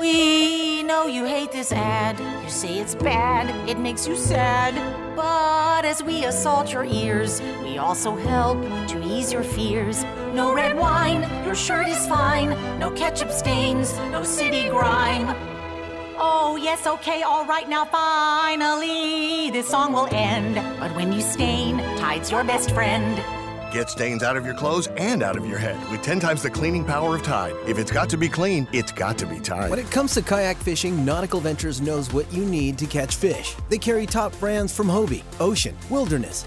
We know you hate this ad. You say it's bad, it makes you sad. But as we assault your ears, we also help to ease your fears. No red wine, your shirt is fine. No ketchup stains, no city grime. Oh, yes, okay, all right, now finally, this song will end. But when you stain, Tide's your best friend. Get stains out of your clothes and out of your head with 10 times the cleaning power of Tide. If it's got to be clean, it's got to be Tide. When it comes to kayak fishing, Nautical Ventures knows what you need to catch fish. They carry top brands from Hobie, Ocean, Wilderness,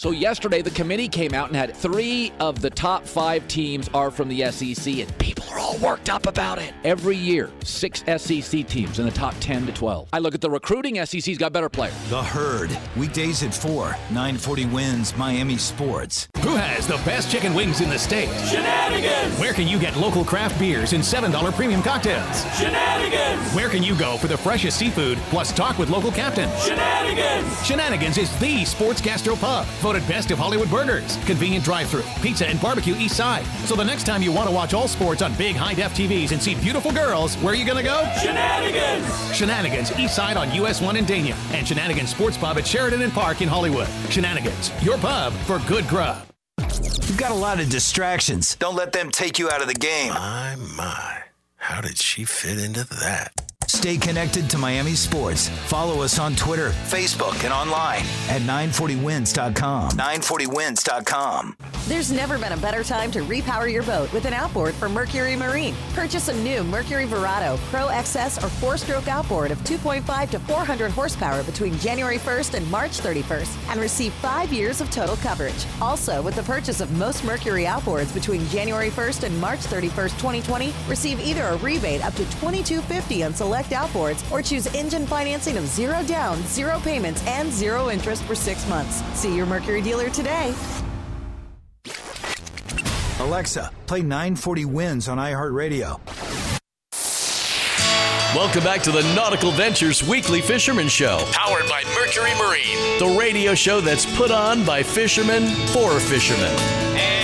So yesterday, the committee came out and had three of the top five teams are from the SEC, and people are all worked up about it. Every year, six SEC teams in the top 10 to 12. I look at the recruiting, SEC's got better players. The Herd, weekdays at 4, 940 wins Miami Sports. Who has the best chicken wings in the state? Shenanigans! Where can you get local craft beers and $7 premium cocktails? Shenanigans! Where can you go for the freshest seafood plus talk with local captains? Shenanigans! Shenanigans is the sports gastro pub. Voted best of Hollywood burgers, convenient drive-through, pizza and barbecue east side. So the next time you want to watch all sports on big high-def TVs and see beautiful girls, where are you going to go? Shenanigans! Shenanigans east side on US 1 in Dania and Shenanigans Sports Pub at Sheridan and Park in Hollywood. Shenanigans, your pub for good grub. You've got a lot of distractions. Don't let them take you out of the game. My, my. How did she fit into that? Stay connected to Miami sports. Follow us on Twitter, Facebook, and online at 940wins.com. 940wins.com. There's never been a better time to repower your boat with an outboard from Mercury Marine. Purchase a new Mercury Verado Pro XS or four stroke outboard of 2.5 to 400 horsepower between January 1st and March 31st and receive five years of total coverage. Also, with the purchase of most Mercury outboards between January 1st and March 31st, 2020, receive either a rebate up to 2250 on select outboards or choose engine financing of zero down, zero payments, and zero interest for six months. See your Mercury dealer today. Alexa, play 940 wins on iHeartRadio. Welcome back to the Nautical Ventures Weekly Fisherman Show, powered by Mercury Marine, the radio show that's put on by fishermen for fishermen. Call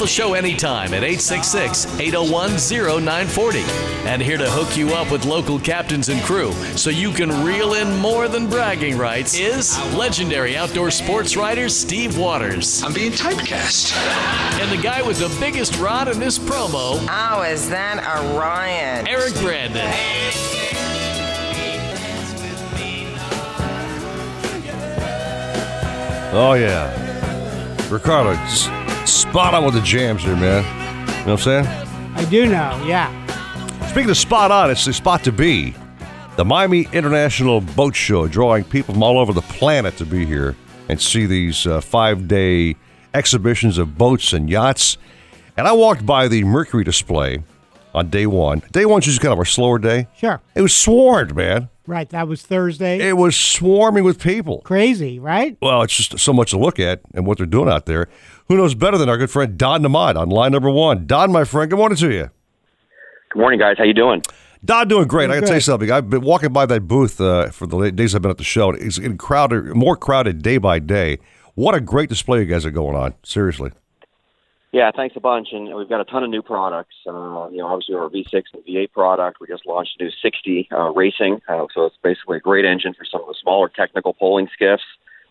the show anytime at 866 801 0940. And here to hook you up with local captains and crew so you can reel in more than bragging rights is legendary outdoor sports writer Steve Waters. I'm being typecast. And the guy with the biggest rod in this promo, Oh, is that Orion? Eric Brandon. Oh yeah, Ricardo, s- spot on with the jams here, man. You know what I'm saying? I do know, yeah. Speaking of spot on, it's the spot to be. The Miami International Boat Show, drawing people from all over the planet to be here and see these uh, five day exhibitions of boats and yachts. And I walked by the Mercury display on day one. Day one's just kind of a slower day. Sure. It was swarmed, man. Right, that was Thursday. It was swarming with people. Crazy, right? Well, it's just so much to look at and what they're doing out there. Who knows better than our good friend Don Namad on line number one? Don, my friend, good morning to you. Good morning, guys. How you doing? Don, doing great. Doing I got to tell you something. I've been walking by that booth uh, for the days I've been at the show. It's getting crowded, more crowded day by day. What a great display you guys are going on. Seriously. Yeah, thanks a bunch. And we've got a ton of new products. Uh, you know, obviously our V6 and V8 product. We just launched a new 60 uh, racing. Uh, so it's basically a great engine for some of the smaller technical polling skiffs.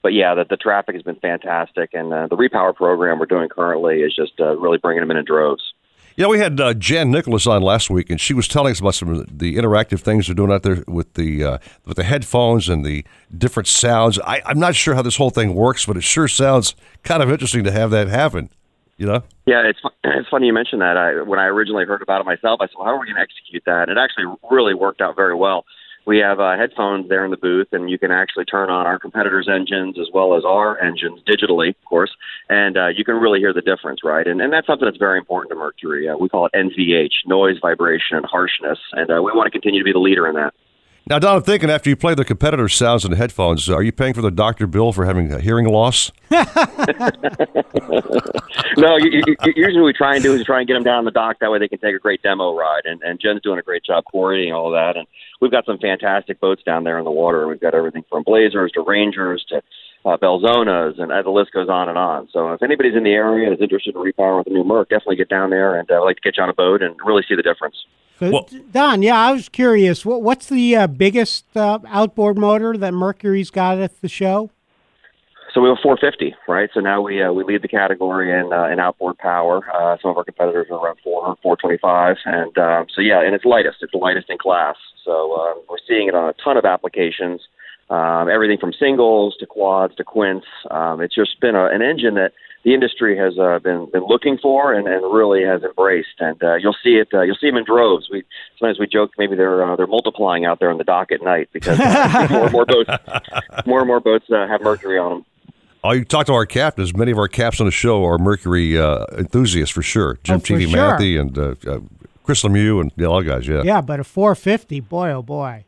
But yeah, the, the traffic has been fantastic. And uh, the repower program we're doing currently is just uh, really bringing them in in droves. Yeah, we had uh, Jan Nicholas on last week, and she was telling us about some of the interactive things they're doing out there with the uh, with the headphones and the different sounds. I, I'm not sure how this whole thing works, but it sure sounds kind of interesting to have that happen. You know? Yeah, it's it's funny you mentioned that. I when I originally heard about it myself, I said, well, "How are we going to execute that?" And it actually really worked out very well. We have uh, headphones there in the booth, and you can actually turn on our competitors' engines as well as our engines digitally, of course, and uh, you can really hear the difference, right? And and that's something that's very important to Mercury. Uh, we call it NVH, noise, vibration, and harshness, and uh, we want to continue to be the leader in that. Now, Don, I'm thinking after you play the competitor sounds in the headphones, are you paying for the doctor bill for having a hearing loss? no, you, you, you- usually what we try and do is try and get them down on the dock. That way they can take a great demo ride. And, and Jen's doing a great job coordinating all that. And we've got some fantastic boats down there in the water. We've got everything from Blazers to Rangers to uh, Belzonas, and uh, the list goes on and on. So if anybody's in the area and is interested in repowering with a new Merc, definitely get down there and uh, I'd like to get you on a boat and really see the difference. So, Don, yeah, I was curious. What, what's the uh, biggest uh, outboard motor that Mercury's got at the show? So we have 450, right? So now we uh, we lead the category in uh, in outboard power. Uh, some of our competitors are around 400, 425, and um, so yeah, and it's lightest. It's the lightest in class. So uh, we're seeing it on a ton of applications. Um, everything from singles to quads to quints. Um, it's just been a, an engine that the industry has uh, been been looking for and, and really has embraced. And uh, you'll see it. Uh, you'll see them in droves. We sometimes we joke maybe they're uh, they're multiplying out there on the dock at night because uh, more and more boats more and more boats uh, have Mercury on them. Oh, you talk to our captains. Many of our caps on the show are Mercury uh, enthusiasts for sure. Jim Oh, for T.V. sure. Matthew and uh, uh, Chris Lemieux and the other guys, yeah. Yeah, but a 450, boy, oh boy.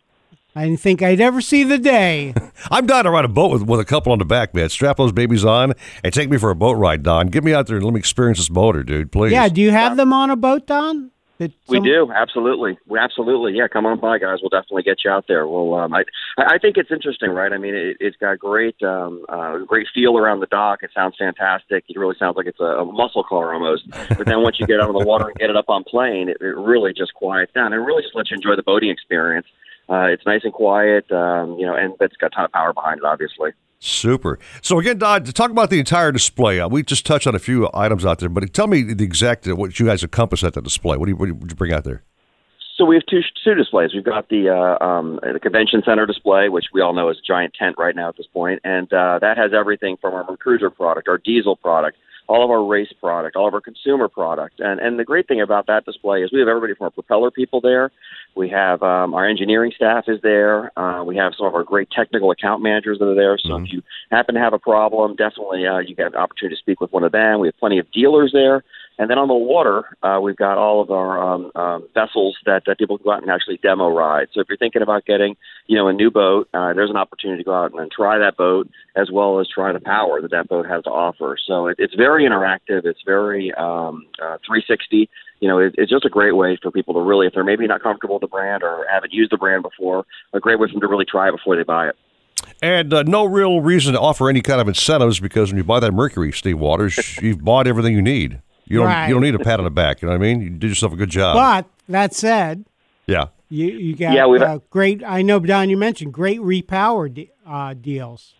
I didn't think I'd ever see the day. I'm dying to ride a boat with, with a couple on the back, man. Strap those babies on and take me for a boat ride, Don. Get me out there and let me experience this motor, dude, please. yeah, do you have them on a boat, Don? That We some- do absolutely. We absolutely yeah. Come on by, guys. We'll definitely get you out there. Well, um, I I think it's interesting, right? I mean, it, it's got great um, uh, great feel around the dock. It sounds fantastic. It really sounds like it's a, a muscle car almost. But then once you get out on the water and get it up on plane, it, it really just quiets down. It really just lets you enjoy the boating experience. Uh, it's nice and quiet, um, you know, and it's got a ton of power behind it, obviously. Super. So again, Don, to talk about the entire display, uh, we just touched on a few items out there, but tell me the exact uh, what you guys encompass at the display. What do you, what do you, what do you bring out there? So we have two two displays. We've got the uh, um, the convention center display, which we all know is a giant tent right now at this point, and uh, that has everything from our cruiser product, our diesel product, all of our race product, all of our consumer product. And and the great thing about that display is we have everybody from our propeller people there. We have um, our engineering staff is there. Uh, we have some of our great technical account managers that are there. So if you happen to have a problem, definitely uh, you get an opportunity to speak with one of them. We have plenty of dealers there. And then on the water, uh, we've got all of our um, um, vessels that, that people can go out and actually demo ride. So if you're thinking about getting, you know, a new boat, uh, there's an opportunity to go out and, try that boat as well as try the power that that boat has to offer. So it, it's very interactive. It's very um, uh, 360. You know, it, it's just a great way for people to really, if they're maybe not comfortable with the brand or haven't used the brand before, a great way for them to really try it before they buy it. And uh, no real reason to offer any kind of incentives because when you buy that Mercury, Steve Waters, you've bought everything you need. You don't Right. you don't need a pat on the back. You know what I mean? You did yourself a good job. But that said, yeah. you you got Yeah, we've- uh, great. I know, Don, you mentioned great repower de- uh, deals.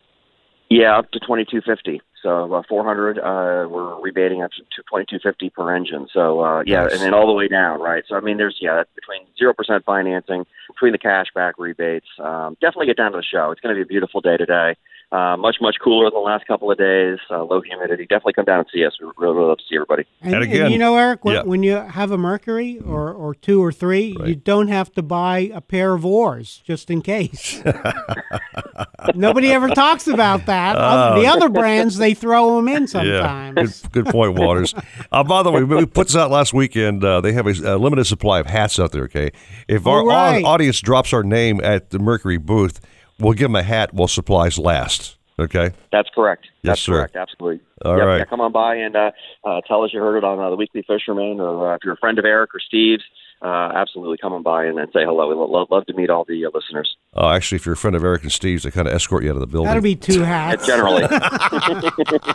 Yeah, up to twenty two fifty. So uh, four hundred, uh, we're rebating up to twenty two fifty per engine. So uh, yeah, Nice. and then all the way down, right? So I mean, there's yeah, that's between zero percent financing, between the cashback rebates. Um, definitely get down to the show. It's going to be a beautiful day today. Uh, much much cooler than the last couple of days. Uh, low humidity. Definitely come down and see us. We really, really love to see everybody. And, and you know, Eric, when, when you have a Mercury or, or two or three, you don't have to buy a pair of oars just in case. Nobody ever talks about that. Oh. the other brands, they throw them in Yeah, sometimes. good, good point, Waters. uh, by the way, we put this out last weekend. Uh, they have a, a limited supply of hats out there. Okay, if our All right. au- audience drops our name at the Mercury booth, we'll give them a hat while supplies last. Okay. That's correct. Yes, That's sir. correct. Absolutely. All Yep, right. Yeah, come on by and uh, uh, tell us you heard it on uh, the Weekly Fisherman, or uh, if you're a friend of Eric or Steve's, uh, absolutely come on by and, and say hello. We would love, love to meet all the uh, listeners. Uh, actually, if you're a friend of Eric and Steve's, they kind of escort you out of the building. That'll be two hats. generally.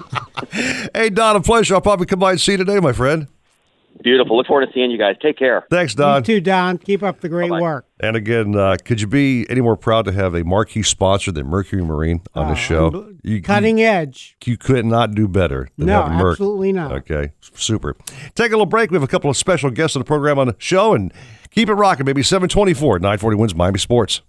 hey, Don, a pleasure. I'll probably come by and see you today, my friend. Beautiful. Look forward to seeing you guys. Take care. Thanks, Don. You too, Don. Keep up the great work. And again, uh, could you be any more proud to have a marquee sponsor than Mercury Marine on the show? You, Cutting edge. you could not do better than No, having Merc. absolutely not. Okay, super. Take a little break. We have a couple of special guests on the program on the show, and keep it rocking, baby. 724 940 wins Miami Sports.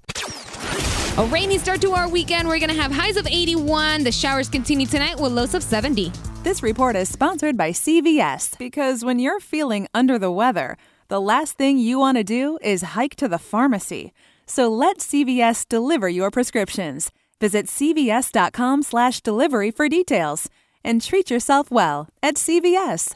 A rainy start to our weekend. We're going to have highs of 81. The showers continue tonight with lows of 70. This report is sponsored by CVS because when you're feeling under the weather, the last thing you want to do is hike to the pharmacy. So let CVS deliver your prescriptions. Visit cvs.com/delivery for details and treat yourself well at CVS.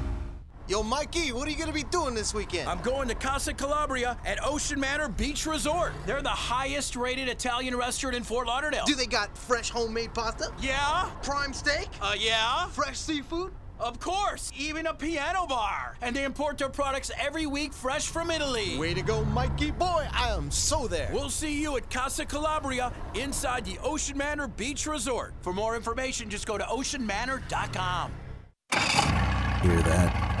Yo, Mikey, what are you going to be doing this weekend? I'm going to Casa Calabria at Ocean Manor Beach Resort. They're the highest rated Italian restaurant in Fort Lauderdale. Do they got fresh homemade pasta? Yeah. Prime steak? Uh, yeah. Fresh seafood? Of course, even a piano bar. And they import their products every week fresh from Italy. Way to go, Mikey boy. I am so there. We'll see you at Casa Calabria inside the Ocean Manor Beach Resort. For more information, just go to oceanmanor.com. Hear that?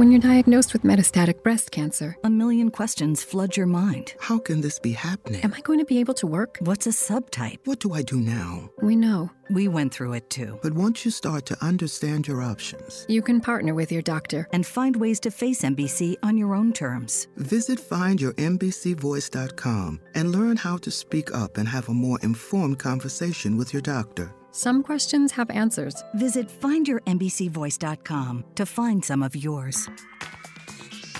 When you're diagnosed with metastatic breast cancer, a million questions flood your mind. How can this be happening? Am I going to be able to work? What's a subtype? What do I do now? We know. We went through it too. But once you start to understand your options, you can partner with your doctor and find ways to face MBC on your own terms. Visit findyourmbcvoice.com and learn how to speak up and have a more informed conversation with your doctor. Some questions have answers. Visit findyourmbcvoice.com to find some of yours.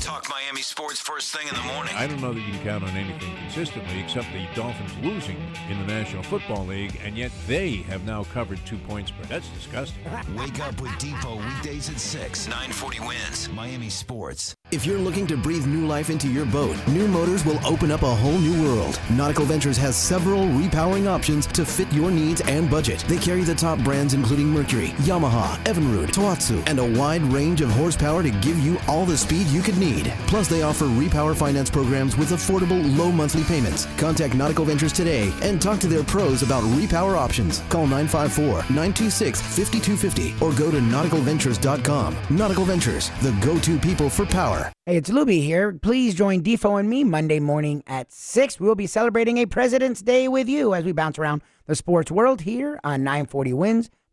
Talk Miami sports first thing in the morning. I don't know that you can count on anything consistently except the Dolphins losing in the National Football League, and yet they have now covered two points. spread. That's disgusting. Wake up with Depot weekdays at 6. 940 wins. Miami Sports. If you're looking to breathe new life into your boat, New Motors will open up a whole new world. Nautical Ventures has several repowering options to fit your needs and budget. They carry the top brands including Mercury, Yamaha, Evinrude, Tohatsu, and a wide range of horsepower to give you all the speed you could need. Plus, they offer repower finance programs with affordable low monthly payments. Contact Nautical Ventures today and talk to their pros about repower options. Call 954-926-5250 or go to nauticalventures.com. Nautical Ventures, the go-to people for power. Hey, it's Luby here. Please join Defo and me Monday morning at 6. We'll be celebrating a President's Day with you as we bounce around the sports world here on 940 Wins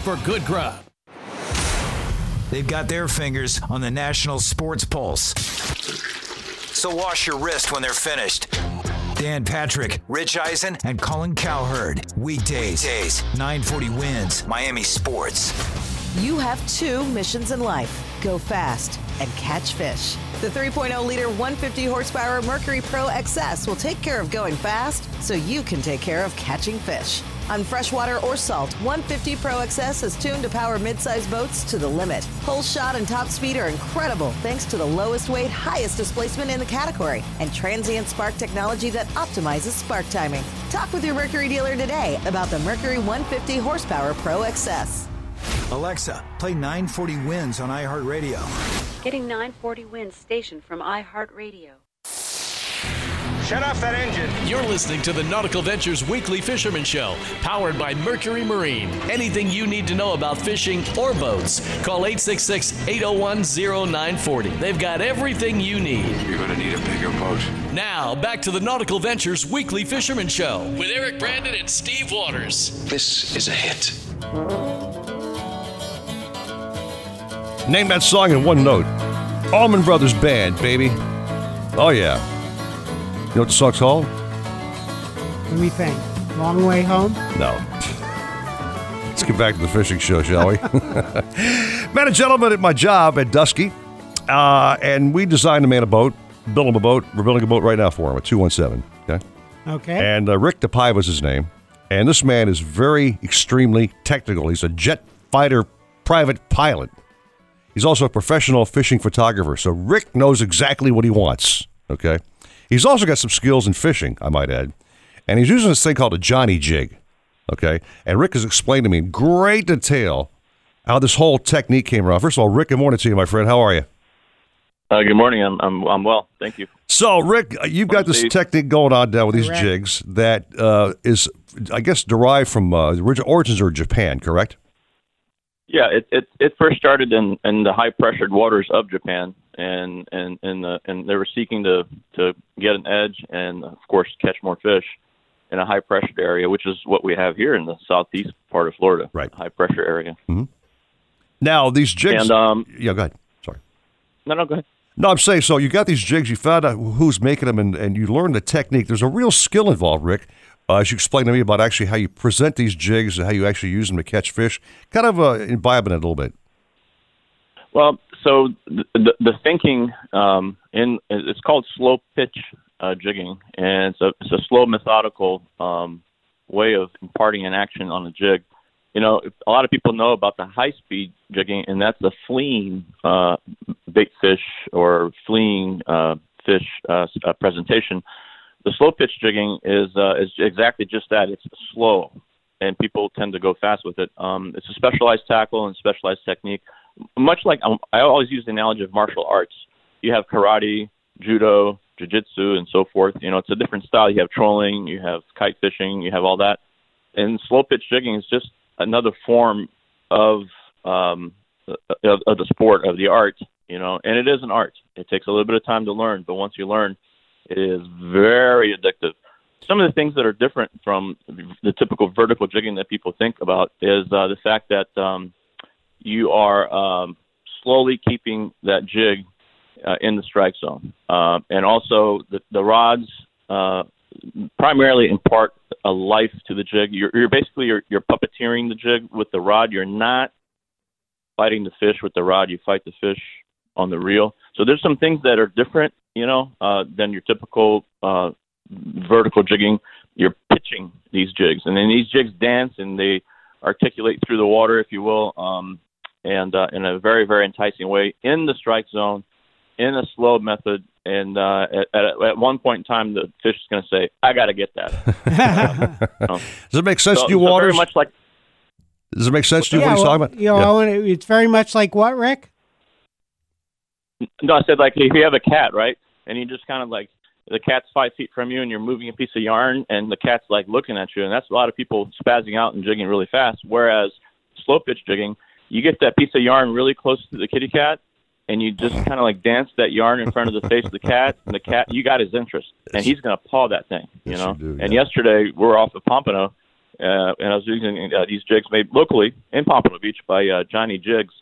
for good grub. They've got their fingers on the national sports pulse. So wash your wrist when they're finished. Dan Patrick, Rich Eisen, and Colin Cowherd. Weekdays, days, 940 wins, Miami Sports. You have two missions in life go fast and catch fish. The 3.0 liter 150 horsepower Mercury Pro XS will take care of going fast so you can take care of catching fish. On freshwater or salt, 150 Pro XS is tuned to power midsize boats to the limit. Hole shot and top speed are incredible thanks to the lowest weight, highest displacement in the category and transient spark technology that optimizes spark timing. Talk with your Mercury dealer today about the Mercury 150 horsepower Pro XS. Alexa, play 940 wins on iHeartRadio. Getting 940 wins station from iHeartRadio. Shut off that engine. You're listening to the Nautical Ventures Weekly Fisherman Show, powered by Mercury Marine. Anything you need to know about fishing or boats, call 866 801 0940. They've got everything you need. You're going to need a bigger boat. Now, back to the Nautical Ventures Weekly Fisherman Show with Eric Brandon and Steve Waters. This is a hit. Name that song in one note. Allman Brothers Band, baby. Oh, yeah. You know what the song's called? Let me think. Long way home. No. Let's get back to the fishing show, shall we? Met a gentleman at my job at Dusky, uh, and we designed a man a boat, built him a boat. We're building a boat right now for him at 217. Okay. Okay. And uh, Rick DePie was his name. And this man is very, extremely technical. He's a jet fighter private pilot. He's also a professional fishing photographer. So Rick knows exactly what he wants. Okay. He's also got some skills in fishing, I might add. And he's using this thing called a Johnny jig. Okay. And Rick has explained to me in great detail how this whole technique came around. First of all, Rick, good morning to you, my friend. How are you? Uh, good morning. I'm, I'm I'm well. Thank you. So, Rick, uh, you've got this technique going on down with these Correct. jigs that uh, is, I guess, derived from uh, the origin- origins are Japan, correct? Yeah, it it, it first started in, in the high pressured waters of Japan, and and and the, and they were seeking to to get an edge and of course catch more fish in a high pressured area, which is what we have here in the southeast part of Florida. Right, high pressure area. Now, these jigs. And, um, yeah, go ahead. Sorry. No, no, go ahead. No, I'm saying so. You got these jigs. You found out who's making them, and, and you learned the technique. There's a real skill involved, Rick. Uh, as you explained to me about actually how you present these jigs and how you actually use them to catch fish. Kind of uh, imbibing it a little bit. Well, so the the, thinking um, in it's called slow pitch uh, jigging, and it's a it's a slow methodical um, way of imparting an action on a jig. You know, a lot of people know about the high speed jigging, and that's the fleeing uh, bait fish or fleeing uh, fish uh, uh, presentation. The slow pitch jigging is uh, is exactly just that. It's slow, and people tend to go fast with it. Um, it's a specialized tackle and specialized technique. Much like um, I always use the analogy of martial arts. You have karate, judo, jiu-jitsu, and so forth. You know, it's a different style. You have trolling, you have kite fishing, you have all that. And slow pitch jigging is just another form of um, of, of the sport of the art. You know, and it is an art. It takes a little bit of time to learn, but once you learn, it is very addictive. Some of the things that are different from the typical vertical jigging that people think about is uh, the fact that um, you are um, slowly keeping that jig uh, in the strike zone, uh, and also the, the rods uh, primarily impart a life to the jig. You're, you're basically you're, you're puppeteering the jig with the rod. You're not fighting the fish with the rod. You fight the fish on the reel. So there's some things that are different, you know, uh, than your typical uh, vertical jigging. You're pitching these jigs, and then these jigs dance and they articulate through the water, if you will, um, and uh, in a very very enticing way in the strike zone, in a slow method. And uh, at, at, at one point in time, the fish is going to say, "I got to get that." Does it make sense So- to you, so very Waters? much like Does it make sense to you yeah, what he's well, talking about? You know, Yeah. It's very much like what, Rick? No, I said like if you have a cat, right, and you just kind of like the cat's five feet from you, and you're moving a piece of yarn, and the cat's like looking at you, and that's a lot of people spazzing out and jigging really fast. Whereas slow pitch jigging, you get that piece of yarn really close to the kitty cat, and you just kind of like dance that yarn in front of the face of the cat, and the cat, you got his interest, and he's gonna paw that thing, you know. And yesterday we were off of Pompano, uh, and I was using uh, these jigs made locally in Pompano Beach by uh, Johnny Jigs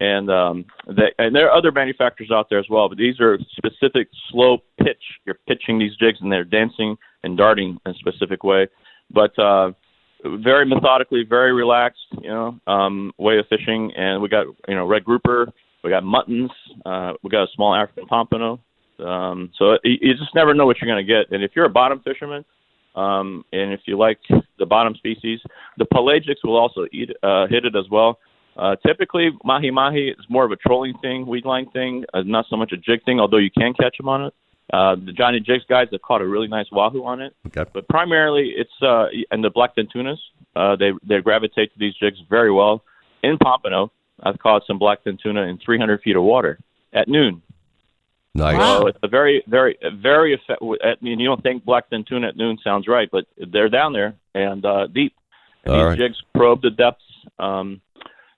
and um, they, and there are other manufacturers out there as well, but these are specific slow pitch. You're pitching these jigs and they're dancing and darting in a specific way, but uh, very methodically, very relaxed, you know, um, way of fishing. And we got you know red grouper, we got muttons, uh, we got a small African pompano. Um, so you, you just never know what you're going to get. And if you're a bottom fisherman, um, and if you like the bottom species, the pelagics will also eat uh, hit it as well. Uh, typically, mahi mahi is more of a trolling thing, weed line thing, uh, not so much a jig thing. Although you can catch them on it. Uh, the Johnny Jigs guys have caught a really nice wahoo on it. Okay. But primarily, it's uh, and the blackfin tunas. Uh, they they gravitate to these jigs very well. In Pompano, I've caught some blackfin tuna in 300 feet of water at noon. Nice. So it's a very, very, very effective. I mean, you don't think blackfin tuna at noon sounds right, but they're down there and uh, deep. And All these right. jigs probe the depths. Um,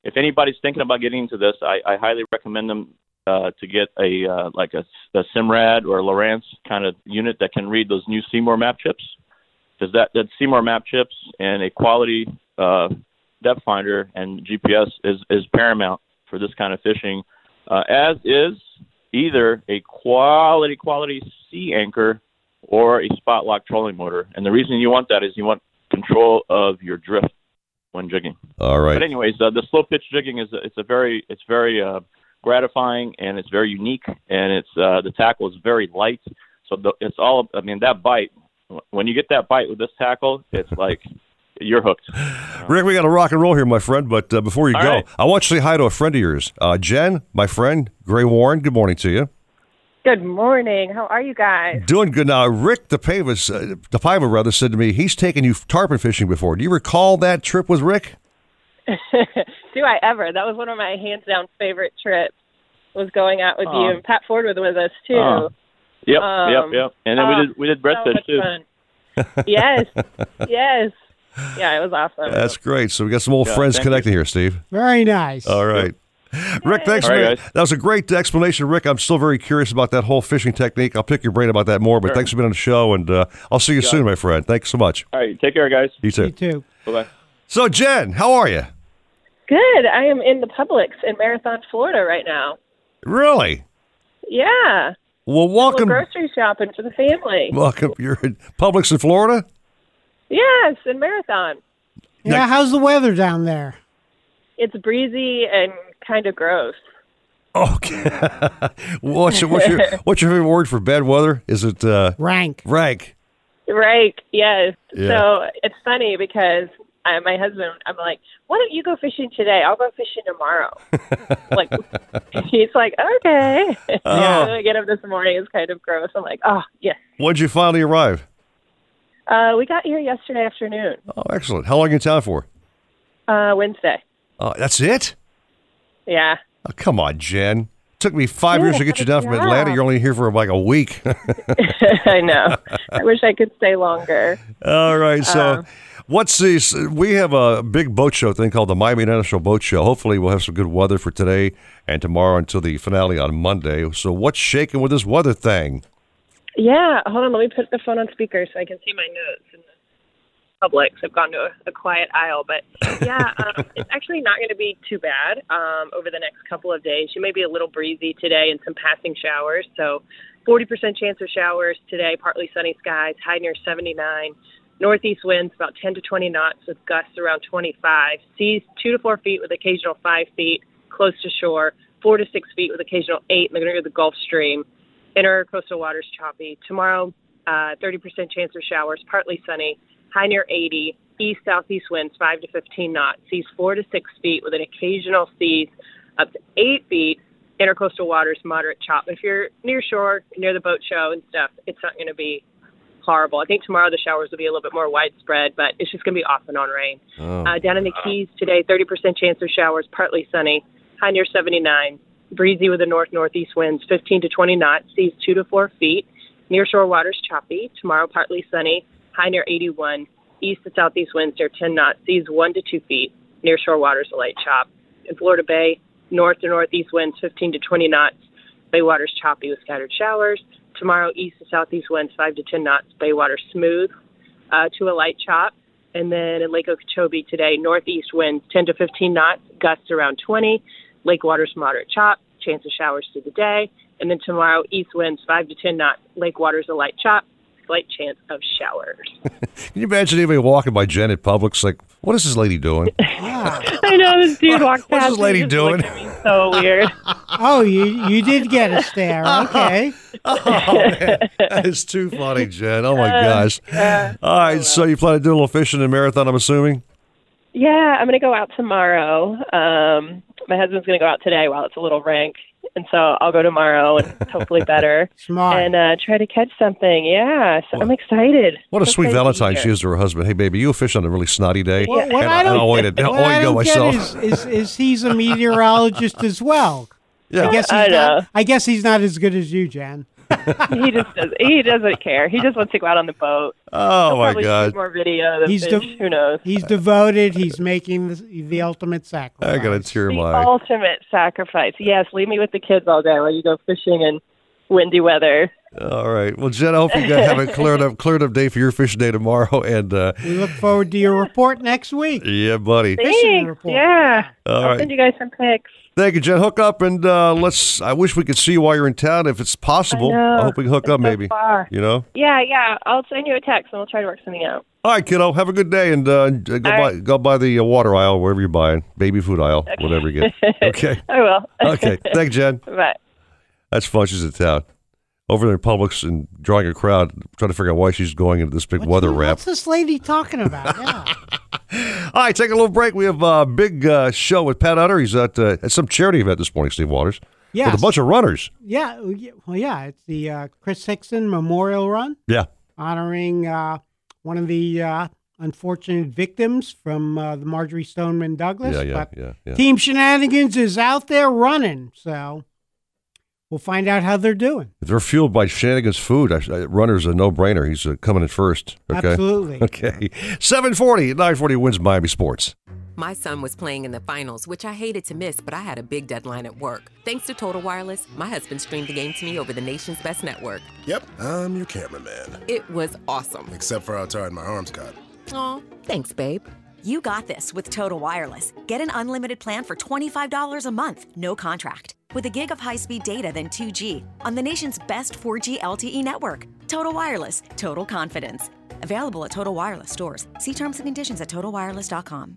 if anybody's thinking about getting into this, I, I highly recommend them uh, to get a uh, like a, a Simrad or a kind of unit that can read those new Seymour map chips. Because that that Seymour map chips and a quality uh, depth finder and GPS is is paramount for this kind of fishing, uh, as is either a quality quality sea anchor or a spot lock trolling motor. And the reason you want that is you want control of your drift when jigging. All right. But anyways, uh, the slow pitch jigging is a, it's a very it's very uh, gratifying and it's very unique and it's uh, the tackle is very light. So the, it's all I mean that bite when you get that bite with this tackle, it's like you're hooked. Rick, we got to rock and roll here, my friend. But uh, before you All go, right. I want you to say hi to a friend of yours, uh, Jen, my friend, Gray Warren. Good morning to you. Good morning. How are you guys? Doing good now. Rick DePavis, uh, DePaiva rather, said to me he's taken you tarpon fishing before. Do you recall that trip with Rick? Do I ever? That was one of my hands down favorite trips. Was going out with Aw. you. And Pat Ford was with us too. Aw. Yep, Um, yep, yep. And then oh, we did we did so breadfish too. fun. yes, yes. Yeah, it was awesome. That's great. So we got some old Yeah, friends thank you. connecting here, Steve. Very nice. All right. Rick, thanks All for right, that was a great explanation, Rick. I'm still very curious about that whole fishing technique. I'll pick your brain about that more. But Sure. thanks for being on the show, and uh, I'll see you Got soon, it. my friend. Thanks so much. All right, take care, guys. You too. You too. Bye bye. So, Jen, how are you? Good. I am in the Publix in Marathon, Florida right now. Really? Yeah. Well, Little welcome. grocery shopping for the family. Welcome. You're in Publix in Florida. Yes, in Marathon. Yeah, how's the weather down there? It's breezy and kind of gross. Okay. what's your, what's your what's your favorite word for bad weather? Is it uh, rank? Rank. Right. Yes. Yeah. So it's funny because I, my husband, I'm like, why don't you go fishing today? I'll go fishing tomorrow. like, he's like, okay. Oh. I get up this morning. It's kind of gross. I'm like, oh, yes. When'd you finally arrive? Uh, we got here yesterday afternoon, Oh, excellent. How long are you in town for? uh, Wednesday. Oh, that's it. Yeah. Oh, come on, Jen. Took me five years to get you down from Atlanta. You're only here for like a week. I know. I wish I could stay longer. All right. So, what's this? We have a big boat show thing called the Miami International Boat Show. Hopefully, we'll have some good weather for today and tomorrow until the finale on Monday. So, what's shaking with this weather thing? Yeah, hold on. Let me put the phone on speaker so I can see my notes in So I've gone to a, a quiet aisle, but yeah, um, it's actually not going to be too bad um, over the next couple of days. You may be a little breezy today and some passing showers. So 40% chance of showers today, partly sunny skies, high near 79. Northeast winds about 10 to 20 knots with gusts around 25. Seas 2 to 4 feet with occasional 5 feet close to shore, 4 to 6 feet with occasional 8 in the near the Gulf Stream. Inner coastal waters choppy. Tomorrow, uh, 30% chance of showers, partly sunny, high near 80. East southeast winds 5 to 15 knots. Seas 4 to 6 feet with an occasional seas up to 8 feet. Intercoastal waters moderate chop. If you're near shore, near the boat show and stuff, it's not going to be horrible. I think tomorrow the showers will be a little bit more widespread, but it's just going to be off and on rain. Oh. Uh, down in the Keys today, 30% chance of showers, partly sunny, high near 79. Breezy with the north northeast winds, 15 to 20 knots, seas 2 to 4 feet. Near shore waters choppy. Tomorrow, partly sunny, high near 81. East to southeast winds near 10 knots, seas 1 to 2 feet. Near shore waters a light chop. In Florida Bay, north to northeast winds, 15 to 20 knots. Bay waters choppy with scattered showers. Tomorrow, east to southeast winds, 5 to 10 knots. Bay water smooth uh, to a light chop. And then in Lake Okeechobee today, northeast winds 10 to 15 knots, gusts around 20. Lake waters moderate chop, chance of showers through the day. And then tomorrow, east winds 5 to 10 knots, lake waters a light chop, slight chance of showers. Can you imagine anybody walking by Jen at Publix like, what is this lady doing? I know this dude walked past. What's this lady doing? looked at so weird. Oh, you you did get a stare. Okay. Oh, man. That is too funny, Jen. Oh, my Uh, gosh. yeah. All right. So, you plan to do a little fishing in Marathon, I'm assuming? Yeah, I'm going to go out tomorrow. Um, my husband's going to go out today while it's a little rank. And so I'll go tomorrow and hopefully better. Smart. And uh, try to catch something. Yeah, so I'm excited. What a So sweet excited to be Valentine she is to her husband. Hey, baby, you fish on a really snotty day. What, what and, I don't, I'll wait, I'll what I wait go don't myself. get is, is, is he's a meteorologist as well. Yeah. I guess he's I know. not. I guess he's not as good as you, Jan. He just does. He doesn't care. He just wants to go out on the boat. Oh He'll my God! More video He's fish. de- Who knows? He's devoted. He's making the, the ultimate sacrifice. I got a tear in The my ultimate sacrifice. Yes, leave me with the kids all day while you go fishing in windy weather. All right. Well, Jen, I hope you guys have a cleared up, cleared up day for your fishing day tomorrow. And uh, We look forward to your report next week. yeah, buddy. Fishing Thanks. report. Yeah. All I'll right. send you guys some pics. Thank you, Jen. Hook up and uh, let's. I wish we could see you while you're in town, if it's possible. I know. hope we can hook It's up, so maybe. far. You know. Yeah, yeah. I'll send you a text and we'll try to work something out. All right, kiddo. Have a good day and uh, go by right. go by the uh, water aisle wherever you're buying, baby food aisle, whatever you get. Okay. I will. Okay. Thank you, Jen. Bye. That's fun. She's in town. Over there in Publix and drawing a crowd, trying to figure out why she's going into this big weather wrap. What's this lady talking about? Yeah. All right, take a little break. We have a big uh, show with Pat Utter. He's at, uh, at some charity event this morning, Steve Waters. Yeah. With a bunch of runners. yeah. Well, yeah. It's the uh, Chris Hixon Memorial Run. Yeah. honoring uh, one of the uh, unfortunate victims from uh, the Marjory Stoneman Douglas. Yeah, yeah, but yeah, yeah. Team Shenanigans is out there running, so we'll find out how they're doing. If they're fueled by shenanigans food, I, I, runner's a no-brainer. He's uh, coming in first. Okay? Absolutely. Okay. 740, 940 WINZ Miami Sports. My son was playing in the finals, which I hated to miss, but I had a big deadline at work. Thanks to Total Wireless, my husband streamed the game to me over the nation's best network. Yep, I'm your cameraman. It was awesome. Except for how tired my arms got. Aw, thanks, babe. You got this with Total Wireless. Get an unlimited plan for $25 a month, no contract. With a gig of high speed data than 2G on the nation's best 4G LTE network. Total Wireless, total confidence. Available at Total Wireless stores. See terms and conditions at totalwireless.com.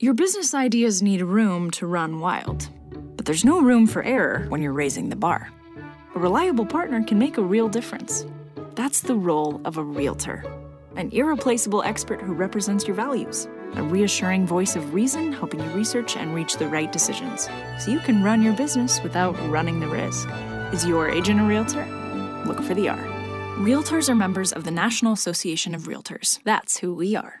Your business ideas need room to run wild, but there's no room for error when you're raising the bar. A reliable partner can make a real difference. That's the role of a realtor an irreplaceable expert who represents your values, a reassuring voice of reason helping you research and reach the right decisions so you can run your business without running the risk. Is your agent a realtor? Look for the R. Realtors are members of the National Association of Realtors. That's who we are.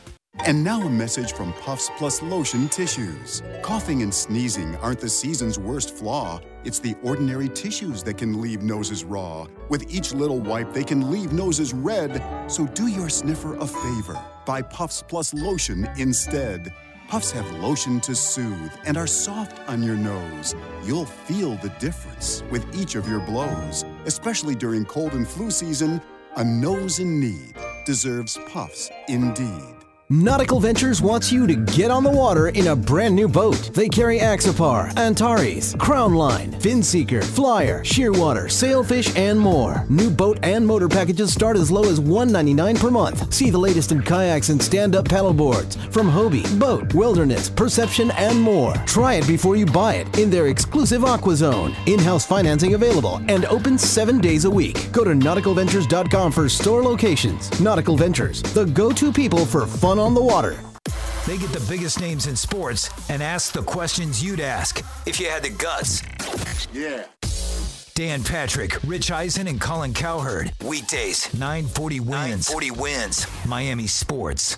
And now a message from Puffs Plus Lotion Tissues. Coughing and sneezing aren't the season's worst flaw. It's the ordinary tissues that can leave noses raw. With each little wipe, they can leave noses red. So do your sniffer a favor. Buy Puffs Plus Lotion instead. Puffs have lotion to soothe and are soft on your nose. You'll feel the difference with each of your blows, especially during cold and flu season. A nose in need deserves Puffs indeed. Nautical Ventures wants you to get on the water in a brand new boat. They carry Axopar, Antares, Crownline, Finseeker, Flyer, Shearwater, Sailfish, and more. New boat and motor packages start as low as 199 per month. See the latest in kayaks and stand-up paddleboards from Hobie, BOTE, Wilderness, Perception, and more. Try it before you buy it in their exclusive Aqua Zone. In-house financing available and open seven days a week. Go to nauticalventures.com for store locations. Nautical Ventures, the go-to people for fun on the water. They get the biggest names in sports and ask the questions you'd ask if you had the guts. Yeah. Dan Patrick, Rich Eisen, and Colin Cowherd. Weekdays, 940 WINZ. 940 WINZ. Miami Sports.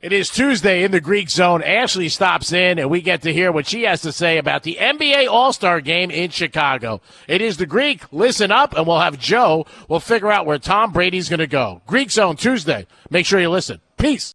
It is Tuesday in the Greek Zone. Ashley stops in, and we get to hear what she has to say about the NBA All Star game in Chicago. It is the Greek. Listen up, and we'll have Joe. We'll figure out where Tom Brady's going to go. Greek Zone Tuesday. Make sure you listen. Peace.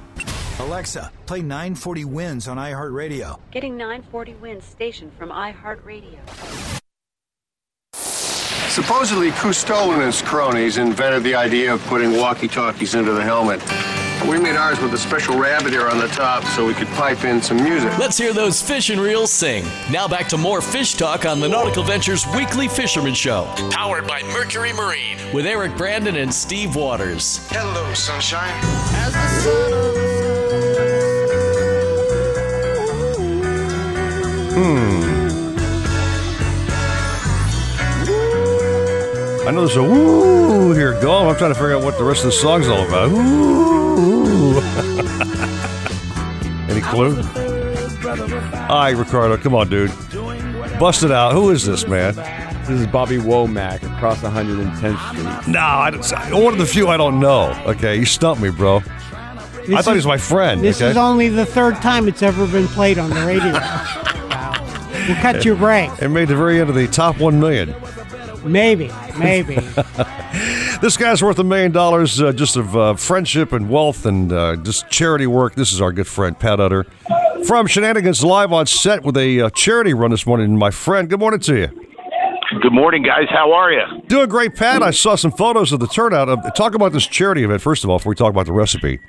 Alexa, play 940 WINZ on iHeartRadio. Getting 940 WINZ station from iHeartRadio. Supposedly, Cousteau and his cronies invented the idea of putting walkie-talkies into the helmet. We made ours with a special rabbit ear on the top so we could pipe in some music. Let's hear those fish and reels sing. Now back to more fish talk on the Nautical Ventures Weekly Fisherman Show, powered by Mercury Marine, with Eric Brandon and Steve Waters. Hello, sunshine. As the sun Hmm. I know there's a woo here going. I'm trying to figure out what the rest of the song's all about. Any clue? All right, Ricardo, come on, dude. Bust it out. Who is this, man? This is Bobby Womack across 110th Street. No, I one of the few I don't know. Okay, you stumped me, bro. I This thought he was my friend. This okay? is only the third time it's ever been played on the radio. We'll cut your break. It made the very end of the top one million. Maybe, maybe. This guy's worth a million dollars uh, just of uh, friendship and wealth and uh, just charity work. This is our good friend Pat Utter from Shenanigans live on set with a uh, charity run this morning. My friend, good morning to you. Good morning, guys. How are you? Doing great, Pat. I saw some photos of the turnout. Uh, talk about this charity event first of all before we talk about the recipe.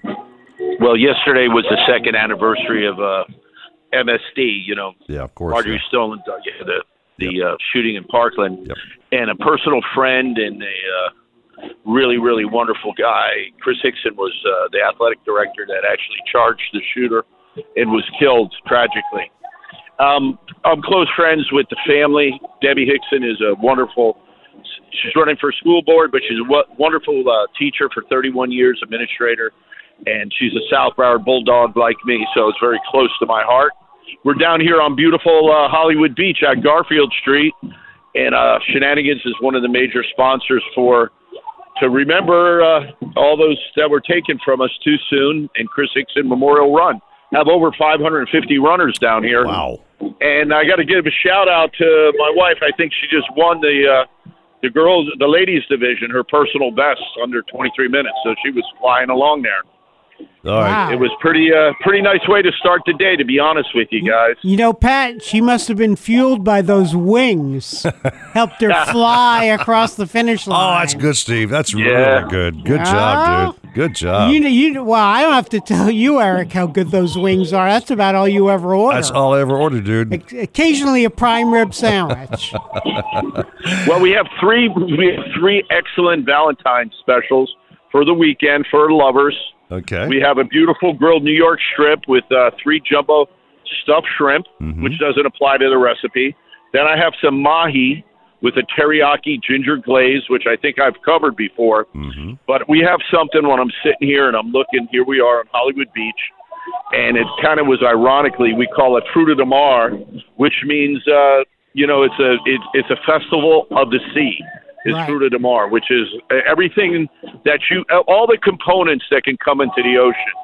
Well, yesterday was the second anniversary of uh, MSD. You know, Yeah, of course. Marjory Stoneman, uh, yeah, the the uh, shooting in Parkland, and a personal friend and a uh, really really wonderful guy. Chris Hixon was uh, the athletic director that actually charged the shooter and was killed tragically. Um, I'm close friends with the family. Debbie Hixon is a wonderful. She's running for school board, but she's a wonderful uh, teacher for 31 years, administrator, and she's a South Broward Bulldog like me, so it's very close to my heart. We're down here on beautiful uh, Hollywood Beach at Garfield Street, and uh, Shenanigans is one of the major sponsors for to remember uh, all those that were taken from us too soon. And Chris Hixon Memorial Run have over 550 runners down here. Wow! And I got to give a shout out to my wife. I think she just won the uh, the girls, the ladies division, her personal best under 23 minutes. So she was flying along there. All right. It was pretty uh, pretty nice way to start the day, to be honest with you guys. You know, Pat, she must have been fueled by those wings. Helped her fly across the finish line. Oh, that's good, Steve. That's Yeah. really good. Good Yeah. job, dude. Good job. You know, you well, I don't have to tell you, Eric, how good those wings are. That's about all you ever order. That's all I ever ordered, dude. Occasionally, a prime rib sandwich. Well, we have three we have three excellent Valentine's specials for the weekend for lovers. Okay. We have a beautiful grilled New York strip with uh, three jumbo stuffed shrimp, Mm-hmm. which doesn't apply to the recipe. Then I have some mahi with a teriyaki ginger glaze, which I think I've covered before. Mm-hmm. But we have something when I'm sitting here and I'm looking. Here we are on Hollywood Beach, and it kind of was ironically we call it Fruit of the Mar, which means uh, you know it's a it, it's a festival of the sea. Is Right. Fruit of the Mar, which is uh, everything that you all the components that can come into the ocean.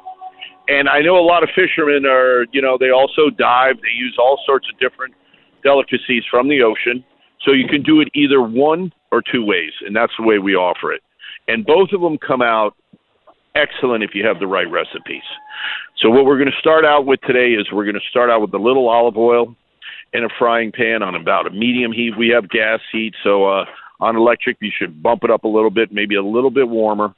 And I know a lot of fishermen are, you know, they also dive. They use all sorts of different delicacies from the ocean. So you can do it either one or two ways, and that's the way we offer it. And both of them come out excellent if you have the right recipes. So what we're going to start out with today is we're going to start out with a little olive oil in a frying pan on about a medium heat. We have gas heat, so uh, on electric you should bump it up a little bit, maybe a little bit warmer.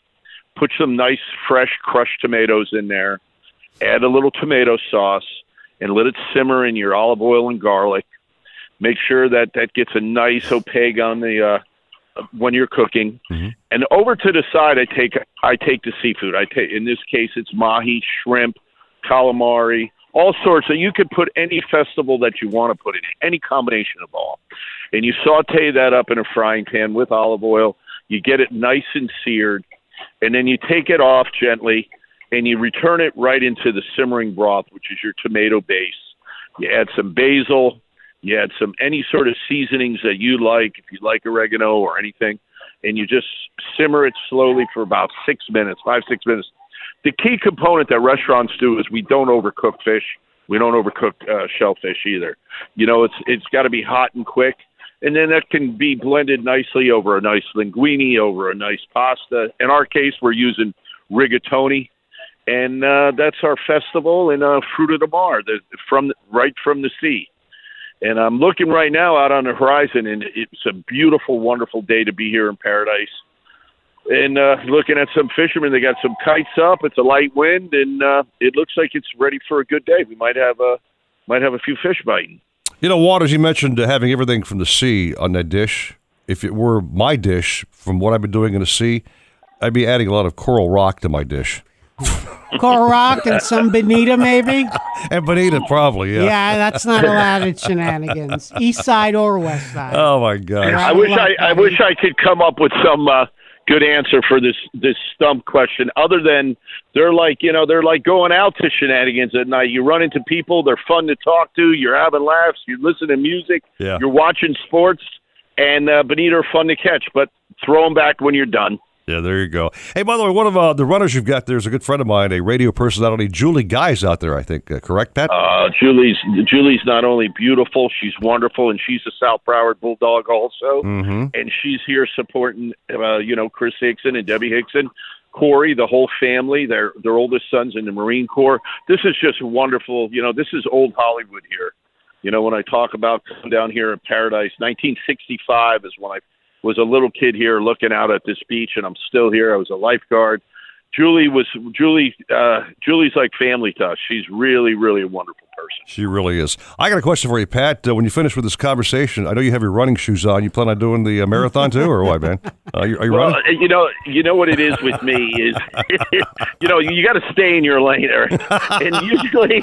Put some nice fresh crushed tomatoes in there. Add a little tomato sauce and let it simmer in your olive oil and garlic. Make sure that that gets a nice opaque on the uh, when you're cooking. And over to the side, I take I take the seafood. I take in this case it's mahi, shrimp, calamari, all sorts. So you could put any festival that you want to put in, any combination of all. And you saute that up in a frying pan with olive oil. You get it nice and seared, and then you take it off gently, and you return it right into the simmering broth, which is your tomato base. You add some basil. You add some any sort of seasonings that you like, if you like oregano or anything, and you just simmer it slowly for about six minutes, five six minutes. The key component that restaurants do is we don't overcook fish. We don't overcook uh, shellfish either. You know, it's it's got to be hot and quick, and then that can be blended nicely over a nice linguine, over a nice pasta. In our case, we're using rigatoni, and uh, that's our festival and uh, fruit of the mar, the, from right from the sea. And I'm looking right now out on the horizon, and it's a beautiful, wonderful day to be here in paradise. And uh, looking at some fishermen, they got some kites up. It's a light wind, and uh, it looks like it's ready for a good day. We might have a might have a few fish biting. You know, Waters, you mentioned uh, having everything from the sea on that dish. If it were my dish, from what I've been doing in the sea, I'd be adding a lot of coral rock to my dish. Coral Rock and some bonita, maybe. And bonita, probably, yeah. Yeah, that's not allowed at shenanigans, east side or west side. Oh my gosh! I wish I, I wish I could come up with some uh, good answer for this this stump question. Other than they're like you know they're like going out to shenanigans at night. You run into people, they're fun to talk to. You're having laughs. You listen to music. Yeah. You're watching sports, and uh, bonita are fun to catch. But throw them back when you're done. Yeah, there you go. Hey, by the way, one of uh, the runners you've got there is a good friend of mine, a radio personality, Julie Guy's out there. I think, uh, correct, Pat? Uh, Julie's Julie's not only beautiful, she's wonderful, and she's a South Broward Bulldog also. Mm-hmm. and she's here supporting uh, you know Chris Hixon and Debbie Hixon, Corey, the whole family. Their their oldest son's in the Marine Corps. This is just wonderful. You know, this is old Hollywood here. You know, when I talk about coming down here in Paradise, 1965 is when I was a little kid here looking out at this beach, and I'm still here. I was a lifeguard. Julie was Julie. Uh, Julie's like family to us. She's really, really wonderful person. She really is. I got a question for you, Pat. Uh, when you finish with this conversation, I know you have your running shoes on. You plan on doing the uh, marathon too, or what, man? Uh, you, are you Well, running? you know, you know what it is with me is, you know, you got to stay in your lane. And usually,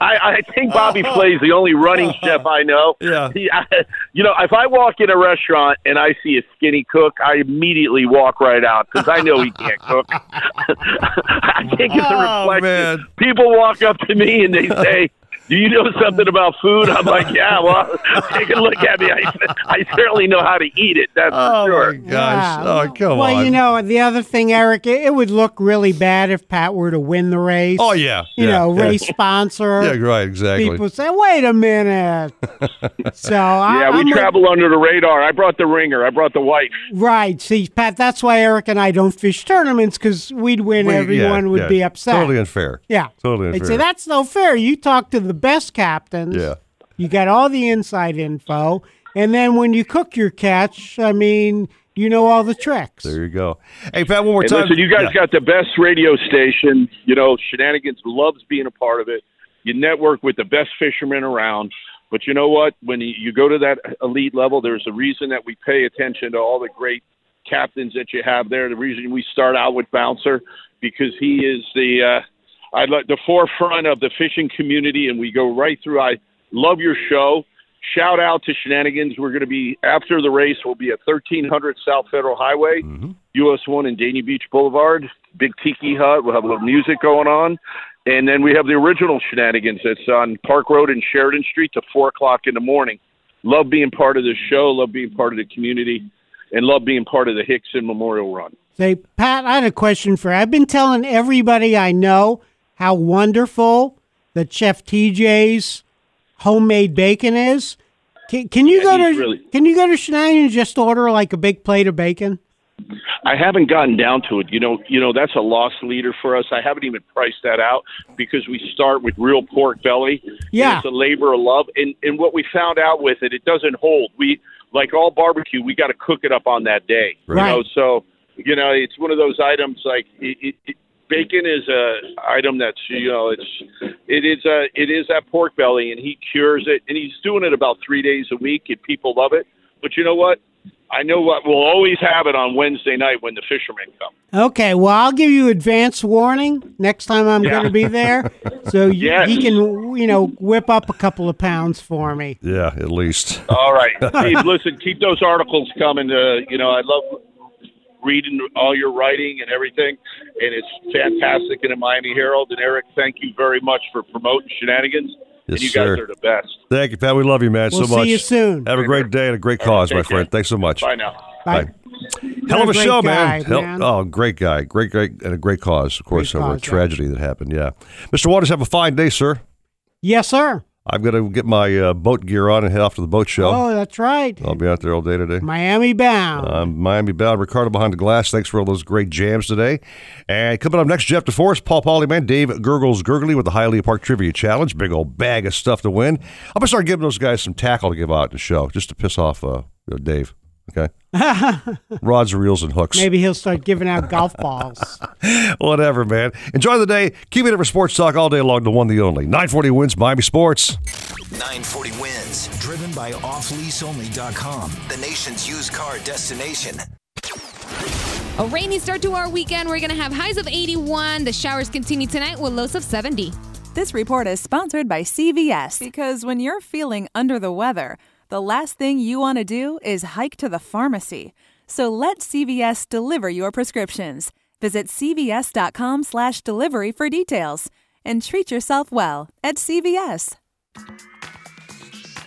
I, I think Bobby Flay's the only running chef I know. Yeah. He, I, you know, if I walk in a restaurant and I see a skinny cook, I immediately walk right out because I know he can't cook. I think it's a Oh, reflection. People walk up to me and they say. Do you know something about food? I'm like, yeah. Well, take a look at me. I, I certainly know how to eat it. That's Oh, for sure. my gosh. Oh, come well, on. you know, the other thing, Eric, it, it would look really bad if Pat were to win the race. Oh, yeah. You Yeah, know, yeah. race sponsor. Yeah, right, exactly. People say, wait a minute. so, I, Yeah, we I'm with- travel under the radar. I brought the ringer. I brought the wife. Right. See, Pat, that's why Eric and I don't fish tournaments because we'd win. We- yeah, Everyone would yeah. be upset. Totally unfair. Yeah. Totally unfair. They'd say, that's no fair. You talk to the best captains. Yeah. You got all the inside info. And then when you cook your catch, I mean, you know all the tricks. There you go. Hey, Pat, one more Hey, time. listen, you guys Yeah. got the best radio station. You know, Shenanigans loves being a part of it. You network with the best fishermen around. But you know what? When you you go to that elite level, there's a reason that we pay attention to all the great captains that you have there. The reason we start out with Bouncer because he is the uh, I like the forefront of the fishing community, and we go right through. I love your show. Shout out to Shenanigans. We're going to be after the race. We'll be at 1300 South Federal Highway, mm-hmm. US One and Dania Beach Boulevard. Big tiki hut. We'll have a little music going on, and then we have the original Shenanigans. That's on Park Road and Sheridan Street to four o'clock in the morning. Love being part of this show. Love being part of the community, and love being part of the Hixon Memorial Run. Say, Pat, I had a question for you. I've been telling everybody I know how wonderful that Chef TJ's homemade bacon is. Can, can you Yeah, go to really- Can you go to Shenanigans and just order like a big plate of bacon? I haven't gotten down to it. You know, you know that's a loss leader for us. I haven't even priced that out because we start with real pork belly. Yeah. it's a labor of love, and and what we found out with it, it doesn't hold. We like all barbecue, we got to cook it up on that day. You Right. know, so you know it's one of those items like it, it, it, bacon is a item that's you know it's it is a it is that pork belly, and he cures it, and he's doing it about three days a week, and people love it. But you know what? I know what we'll always have it on Wednesday night when the fishermen come. Okay, well, I'll give you advance warning next time I'm Yeah. going to be there, so you, Yes. he can, you know, whip up a couple of pounds for me. Yeah, at least. All right, Steve. listen, keep those articles coming. Uh, you know, I love reading all your writing and everything, and it's fantastic in the Miami Herald. And Eric, thank you very much for promoting shenanigans. Yes, and you guys are the best. Thank you, Pat. We love you, man, We'll so much. see you soon. Have a great day and a great All right, cause, my take care. friend. Thanks so much. Bye now. Bye. Hell of a Great show, guy, man. Hell- Oh, great guy. Great, great, and a great cause, of course, Great over a cause, yeah. tragedy that happened. Yeah. Mr. Waters, have a fine day, sir. Yes, sir. I've got to get my uh, boat gear on and head off to the boat show. Oh, that's right. I'll be out there all day today. Miami bound. I'm Miami bound. Ricardo behind the glass. Thanks for all those great jams today. And coming up next, Jeff DeForest, Paul Polyman, Dave Gurgles Gurgly with the Hialeah Park Trivia Challenge. Big old bag of stuff to win. I'm gonna start giving those guys some tackle to give out in the show, just to piss off uh, Dave. Okay, rods, reels, and hooks. Maybe he'll start giving out golf balls. Whatever, man. Enjoy the day. Keep it for sports talk all day long. The one, the only. 940 WINZ Miami Sports. 940 WINZ, driven by offleaseonly.com, the nation's used car destination. A rainy start to our weekend. We're going to have highs of 81. The showers continue tonight with lows of 70. This report is sponsored by CVS because when you're feeling under the weather, the last thing you want to do is hike to the pharmacy. So let CVS deliver your prescriptions. Visit cvs.com/delivery for details and treat yourself well at CVS.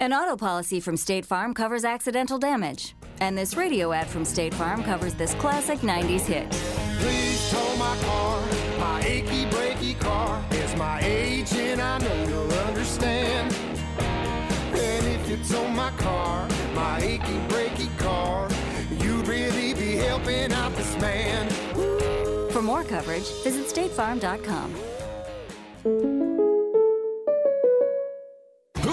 An auto policy from State Farm covers accidental damage. And this radio ad from State Farm covers this classic 90s hit. Please tow my car, my achy breaky car. It's my age and I know you'll understand. And if you tow my car, my achy breaky car, you'd really be helping out this man. For more coverage, visit statefarm.com.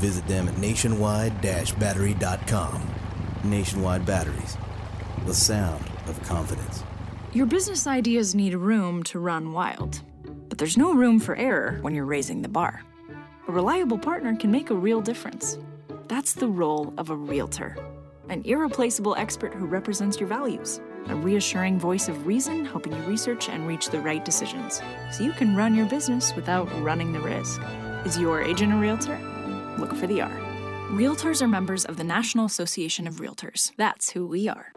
Visit them at nationwide-battery.com. Nationwide Batteries, the sound of confidence. Your business ideas need room to run wild, but there's no room for error when you're raising the bar. A reliable partner can make a real difference. That's the role of a realtor an irreplaceable expert who represents your values, a reassuring voice of reason helping you research and reach the right decisions so you can run your business without running the risk. Is your agent a realtor? Look for the R. Realtors are members of the National Association of Realtors. That's who we are.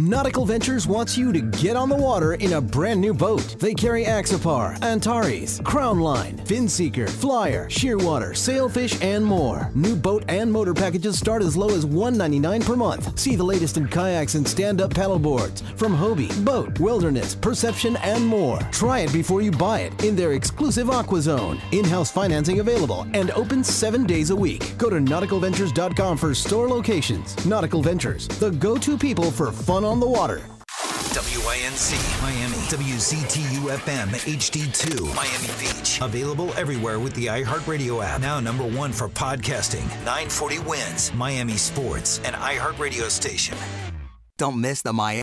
Nautical Ventures wants you to get on the water in a brand new boat. They carry Axopar, Antares, Crownline, Finseeker, Flyer, Shearwater, Sailfish, and more. New boat and motor packages start as low as 199 per month. See the latest in kayaks and stand-up paddleboards from Hobie, BOTE, Wilderness, Perception, and more. Try it before you buy it in their exclusive Aqua Zone. In-house financing available and open seven days a week. Go to nauticalventures.com for store locations. Nautical Ventures, the go-to people for fun on the water. WINZ Miami, WZTU FM HD2 Miami Beach. Available everywhere with the iHeartRadio app. Now number one for podcasting. 940 WINZ Miami Sports and iHeartRadio station. Don't miss the Miami.